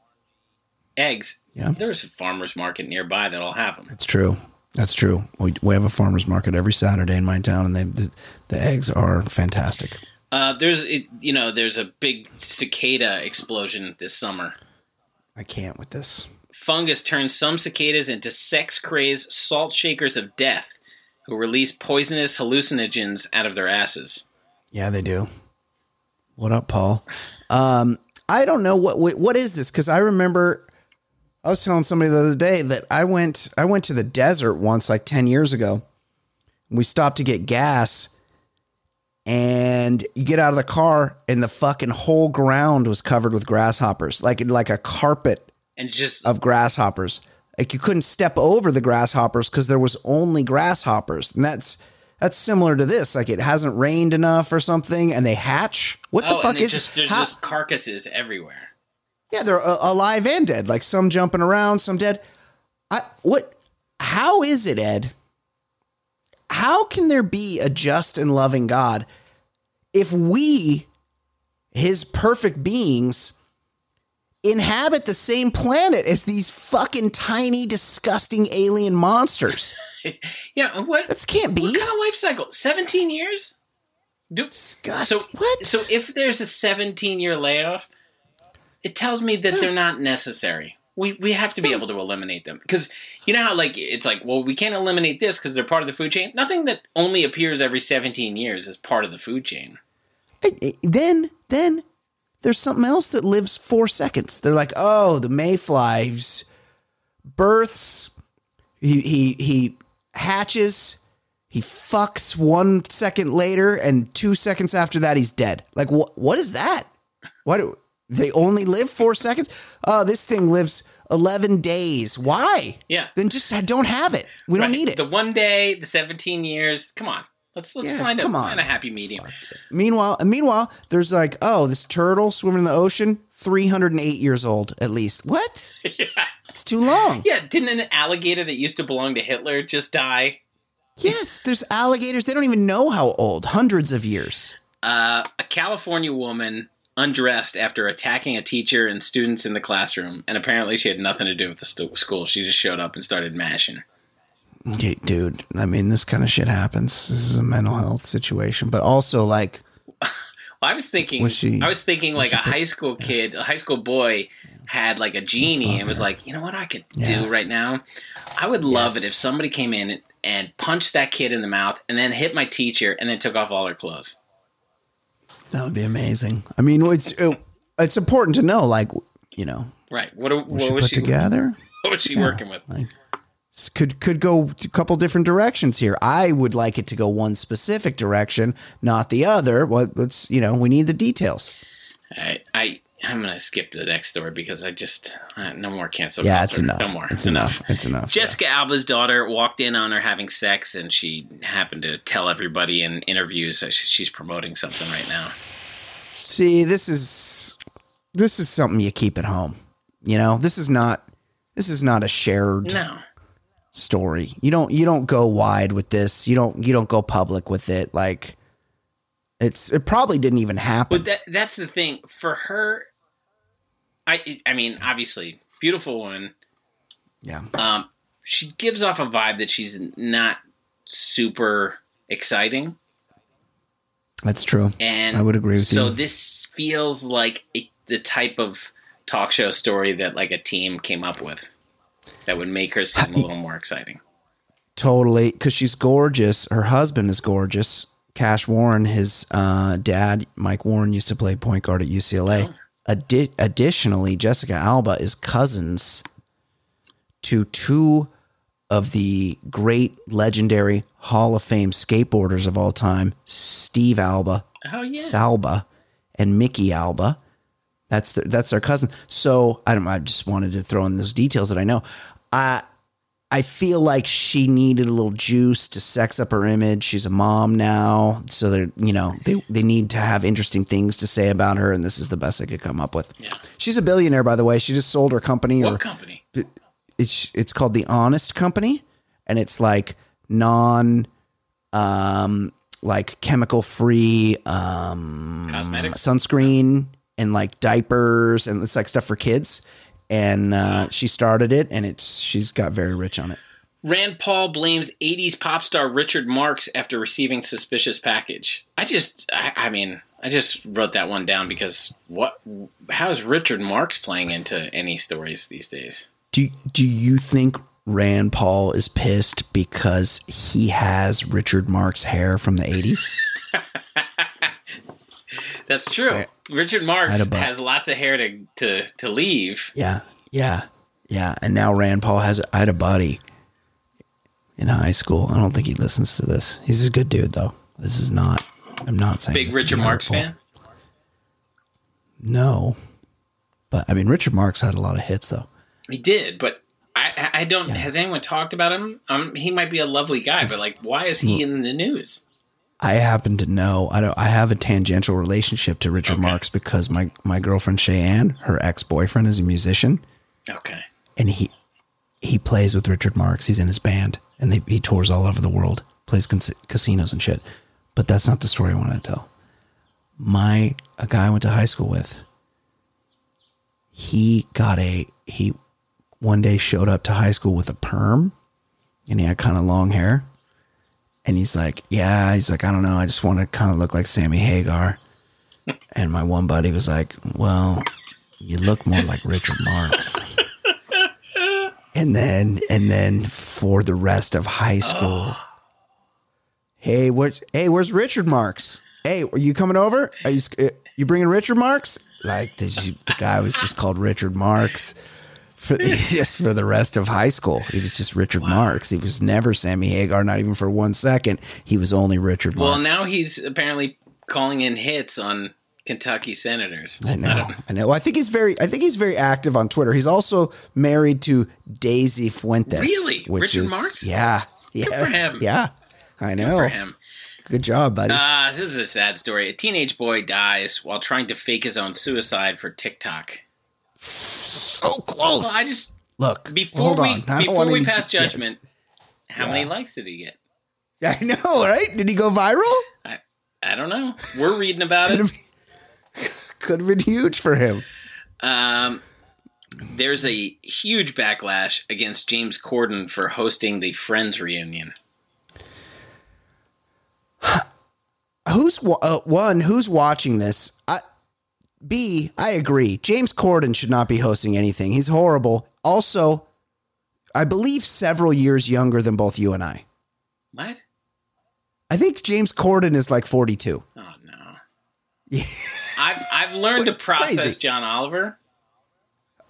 eggs, Yeah. there's a farmer's market nearby that'll have them. it's true. That's true. We, we have a farmer's market every Saturday in my town, and they the, the eggs are fantastic. Uh, there's it, you know there's a big cicada explosion this summer. I can't with this. Fungus turns some cicadas into sex crazed salt shakers of death, who release poisonous hallucinogens out of their asses. Yeah, they do. What up, Paul? Um, I don't know what what, what is this because I remember I was telling somebody the other day that I went I went to the desert once like ten years ago. We stopped to get gas, and you get out of the car, and the fucking whole ground was covered with grasshoppers, like like a carpet And just of grasshoppers. Like you couldn't step over the grasshoppers because there was only grasshoppers, and that's that's similar to this. Like it hasn't rained enough or something, and they hatch. What the oh, fuck and is just there's how- just carcasses everywhere. Yeah, they're uh, alive and dead. Like some jumping around, some dead. I what? How is it, Ed? How can there be a just and loving God if we, His perfect beings, inhabit the same planet as these fucking tiny, disgusting alien monsters? Yeah, what That can't be. What kind of life cycle? Seventeen years? Do, Disgusting. So What? So if there's a 17 year layoff, it tells me that hmm. they're not necessary. We we have to be hmm. able to eliminate them because you know how like it's like well we can't eliminate this because they're part of the food chain. Nothing that only appears every 17 years is part of the food chain. then then there's something else that lives four seconds. They're like, oh, the mayflies births. He he he hatches. He fucks one second later, and two seconds after that, he's dead. Like what? What is that? What? They only live four seconds? Oh, this thing lives eleven days. Why? Yeah. Then just uh, don't have it. We don't need it. The one day, the 17 years. Come on, let's let's Yes, find a find a happy medium. Meanwhile, uh, meanwhile, there's like, oh, this turtle swimming in the ocean, 308 years old at least. What? yeah. It's too long. Yeah, didn't an alligator that used to belong to Hitler just die? Yes, there's alligators. They don't even know how old. Hundreds of years. Uh, a California woman undressed after attacking a teacher and students in the classroom, and apparently she had nothing to do with the stu- school. She just showed up and started mashing. Okay, dude. I mean, this kind of shit happens. This is a mental health situation, but also like, Well, I was thinking, Was she- I was thinking like a high school kid, a high school boy had like a genie and was like, you know what I could Yeah. do right now? I would love it if somebody came in and punched that kid in the mouth and then hit my teacher and then took off all her clothes. That would be amazing. I mean, it's it, it's important to know, like, you know, Right? What, what what she was put she? together. What was she Yeah. working with? Like, could could go a couple different directions here. I would like it to go one specific direction, not the other. Well, let's you know, we need the details. I, I I'm gonna skip the next story because I just uh, no more cancel yeah, culture. it's enough. No more. It's enough. It's enough. Jessica Alba's daughter walked in on her having sex, and she happened to tell everybody in interviews that she's promoting something right now. See, this is this is something you keep at home. You know, this is not this is not a shared No, story. You don't you don't go wide with this. You don't you don't go public with it. Like it's it probably didn't even happen. but that that's the thing for her. I I mean, obviously, beautiful woman. yeah. Um, she gives off a vibe that she's not super exciting, That's true. and I would agree with so you. So this feels like a, the type of talk show story that like a team came up with that would make her seem a little more exciting. Totally, because she's gorgeous. Her husband is gorgeous. Cash Warren, his uh, dad, Mike Warren, used to play point guard at UCLA. Addi- additionally, Jessica Alba is cousins to two of the great, legendary Hall of Fame skateboarders of all time, Steve Alba, Oh yeah, Salba, and Micke Alba. That's their, that's their cousin. So I don't. I just wanted to throw in those details that I know. I I feel like she needed a little juice to sex up her image. She's a mom now, so they're you know they they need to have interesting things to say about her, and this is the best they could come up with. Yeah. She's a billionaire, by the way. She just sold her company, or company? it's it's called the Honest Company, and it's like non, um, like chemical free, um, Cosmetics. sunscreen and like diapers and it's like stuff for kids. And uh, she started it, and it's she's got very rich on it. Rand Paul blames 80s pop star Richard Marx after receiving suspicious package. I just, I, I mean, I just wrote that one down because what? How is Richard Marx playing into any stories these days? Do do you think Rand Paul is pissed because he has Richard Mark's hair from the eighties? That's true. I- Richard Marx had a bu- has lots of hair to to to leave. Yeah, yeah, yeah. And now Rand Paul has. I had a buddy in high school. I don't think he listens to this. He's a good dude, though. This is not. I'm not saying Big Richard Marx fan. No, but I mean, Richard Marx had a lot of hits, though. He did, but I I don't. Has anyone talked about him? Um, he might be a lovely guy, but like, why is he in the news? I happen to know. I don't. I have a tangential relationship to Richard Okay. Marx because my my girlfriend Cheyenne, her ex boyfriend, is a musician. Okay. and he he plays with Richard Marx. He's in his band, and they, he tours all over the world, plays cas- casinos and shit. But that's not the story I wanted to tell. My a guy I went to high school with. He got a he one day showed up to high school with a perm, and he had kind of long hair. And he's like, "Yeah," he's like, "I don't know. I just want to kind of look like Sammy Hagar." and my one buddy was like, "Well, you look more like Richard Marx." and then and then for the rest of high school hey where's hey where's Richard Marx hey are you coming over are you uh, you bringing Richard Marx like did you, the guy was just called Richard Marx for just for the rest of high school he was just Richard Marx he was never sammy hagar not even for one second he was only Richard Marx Well, now he's apparently calling in hits on Kentucky Senators. I know. I know. I think he's very. I think he's very active on Twitter. He's also married to Daisy Fuentes. Really? Which Richard is, Marx? Yeah. for Yes. him. Yeah. I know. Good for him. Good job, buddy. Uh, this is a sad story. A teenage boy dies while trying to fake his own suicide for TikTok. So close. Well, I just Look. before we on. Before we pass yes. judgment, how many likes did he get? I know, right? Did he go viral? I I don't know. We're reading about Could it. have, could have been huge for him. Um, there's a huge backlash against James Corden for hosting the Friends reunion. Who's uh, one? Who's watching this? I, B. I agree. James Corden should not be hosting anything. He's horrible. Also, I believe several years younger than both you and I. What? I think James Corden is like 42. Oh no. Yeah. I've I've learned to process Crazy. John Oliver,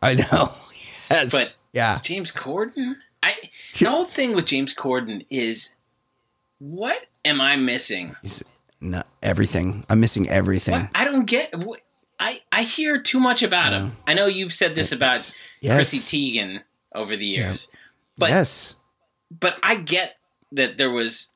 I know. Yes. But- yeah. James Corden. I the whole thing with James Corden is what am I missing? He's not everything. I'm missing everything. What I don't get. What, I I hear too much about Yeah. him. I know you've said this about It's- yes. Chrissy Teigen over the years, but yes. but I get that there was,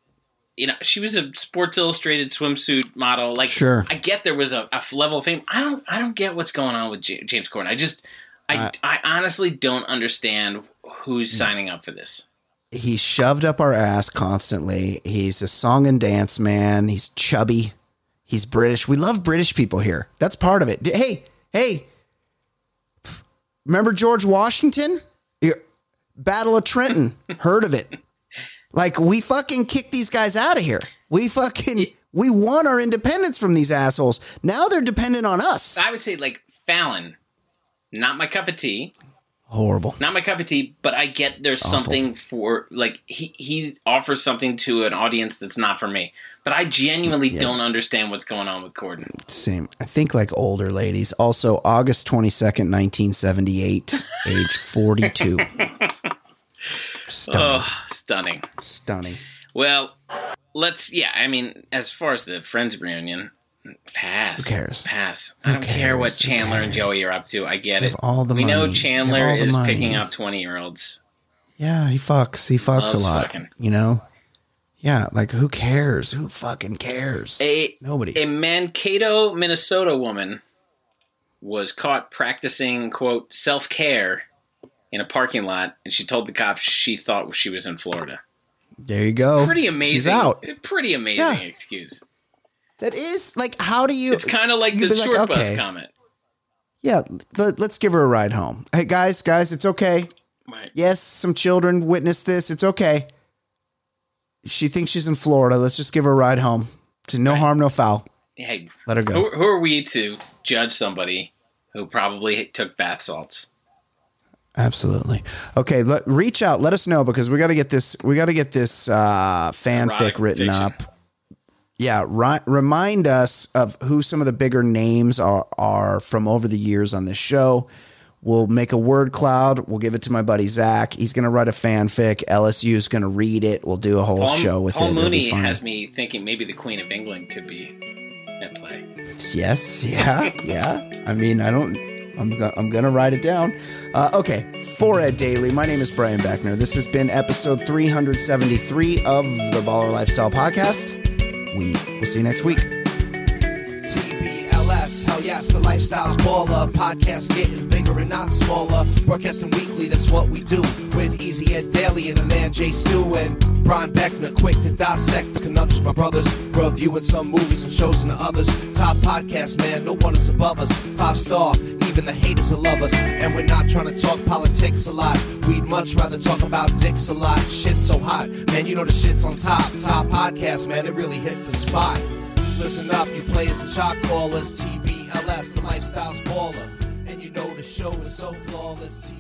you know, she was a Sports Illustrated swimsuit model. Like, Sure. I get there was a, a level of fame. I don't, I don't get what's going on with J- James Corden. I just, I, uh, I honestly don't understand who's signing up for this. He's shoved up our ass constantly. He's a song and dance man. He's chubby. He's British. We love British people here. That's part of it. Hey, hey. Remember George Washington? Battle of Trenton. Heard of it? Like we fucking kicked these guys out of here. We fucking we won our independence from these assholes. Now they're dependent on us. I would say like Fallon, not my cup of tea. Horrible. not my cup of tea, but I get there's Awful. something for like he he offers something to an audience that's not for me. But I genuinely Yes. don't understand what's going on with Corden. Same. I think like older ladies. Also, August 22nd, 1978, age 42. Stunning. Oh, stunning. Stunning. Well, let's yeah, I mean, as far as the Friends reunion, pass. Who cares? Pass. I don't care what Chandler and? Joey are up to. I get it. all the we money. know Chandler is money. picking up 20-year-olds. Yeah, he fucks. He fucks Loves a lot. fucking. You know? Yeah, like who cares? Who fucking cares? A Nobody. a Mankato, Minnesota woman was caught practicing quote self care in a parking lot, and she told the cops she thought she was in Florida. there you go. Pretty amazing. She's out. Pretty amazing Yeah. excuse. That is like, how do you? It's kind of like the be like, short bus okay. comment. Yeah, let, let's give her a ride home. Hey guys, guys, it's okay. Right. Yes, some children witnessed this. It's okay. She thinks she's in Florida. Let's just give her a ride home. To no harm, no foul. Hey, Let her go. who, who are we to judge somebody who probably took bath salts? Absolutely. Okay, let, reach out. Let us know because we got to get this. We got to get this uh, fanfic Erotic written fiction. up. Yeah, ri- remind us of who some of the bigger names are are from over the years on this show. We'll make a word cloud. We'll give it to my buddy Zach. He's going to write a fanfic. LSU is going to read it. We'll do a whole Paul, show with Paul it. It'll Mooney has me thinking maybe the Queen of England could be at play. Yes, yeah, yeah. I mean, I don't. I'm go- I'm gonna write it down. Uh, okay, for Ed Daly. My name is Brian Beckner. This has been episode 373 of the Baller Lifestyle Podcast. We will see you next week. TBLS, hell yes, the lifestyle's baller. Podcast getting bigger and not smaller. Broadcasting weekly, that's what we do. With Easy Ed Daly and the man Jay Stu and Brian Beckner, quick to dissect the conundrums, my brothers. Reviewing some movies and shows and the others. Top podcast, man, no one is above us. Five star, even the haters will love us. And we're not trying to talk politics a lot. We'd much rather talk about dicks a lot. Shit's so hot, man, you know the shit's on top. Top podcast, man, it really hits the spot. Listen up, you players and shot callers. TBLS, the lifestyle's baller. And you know the show is so flawless.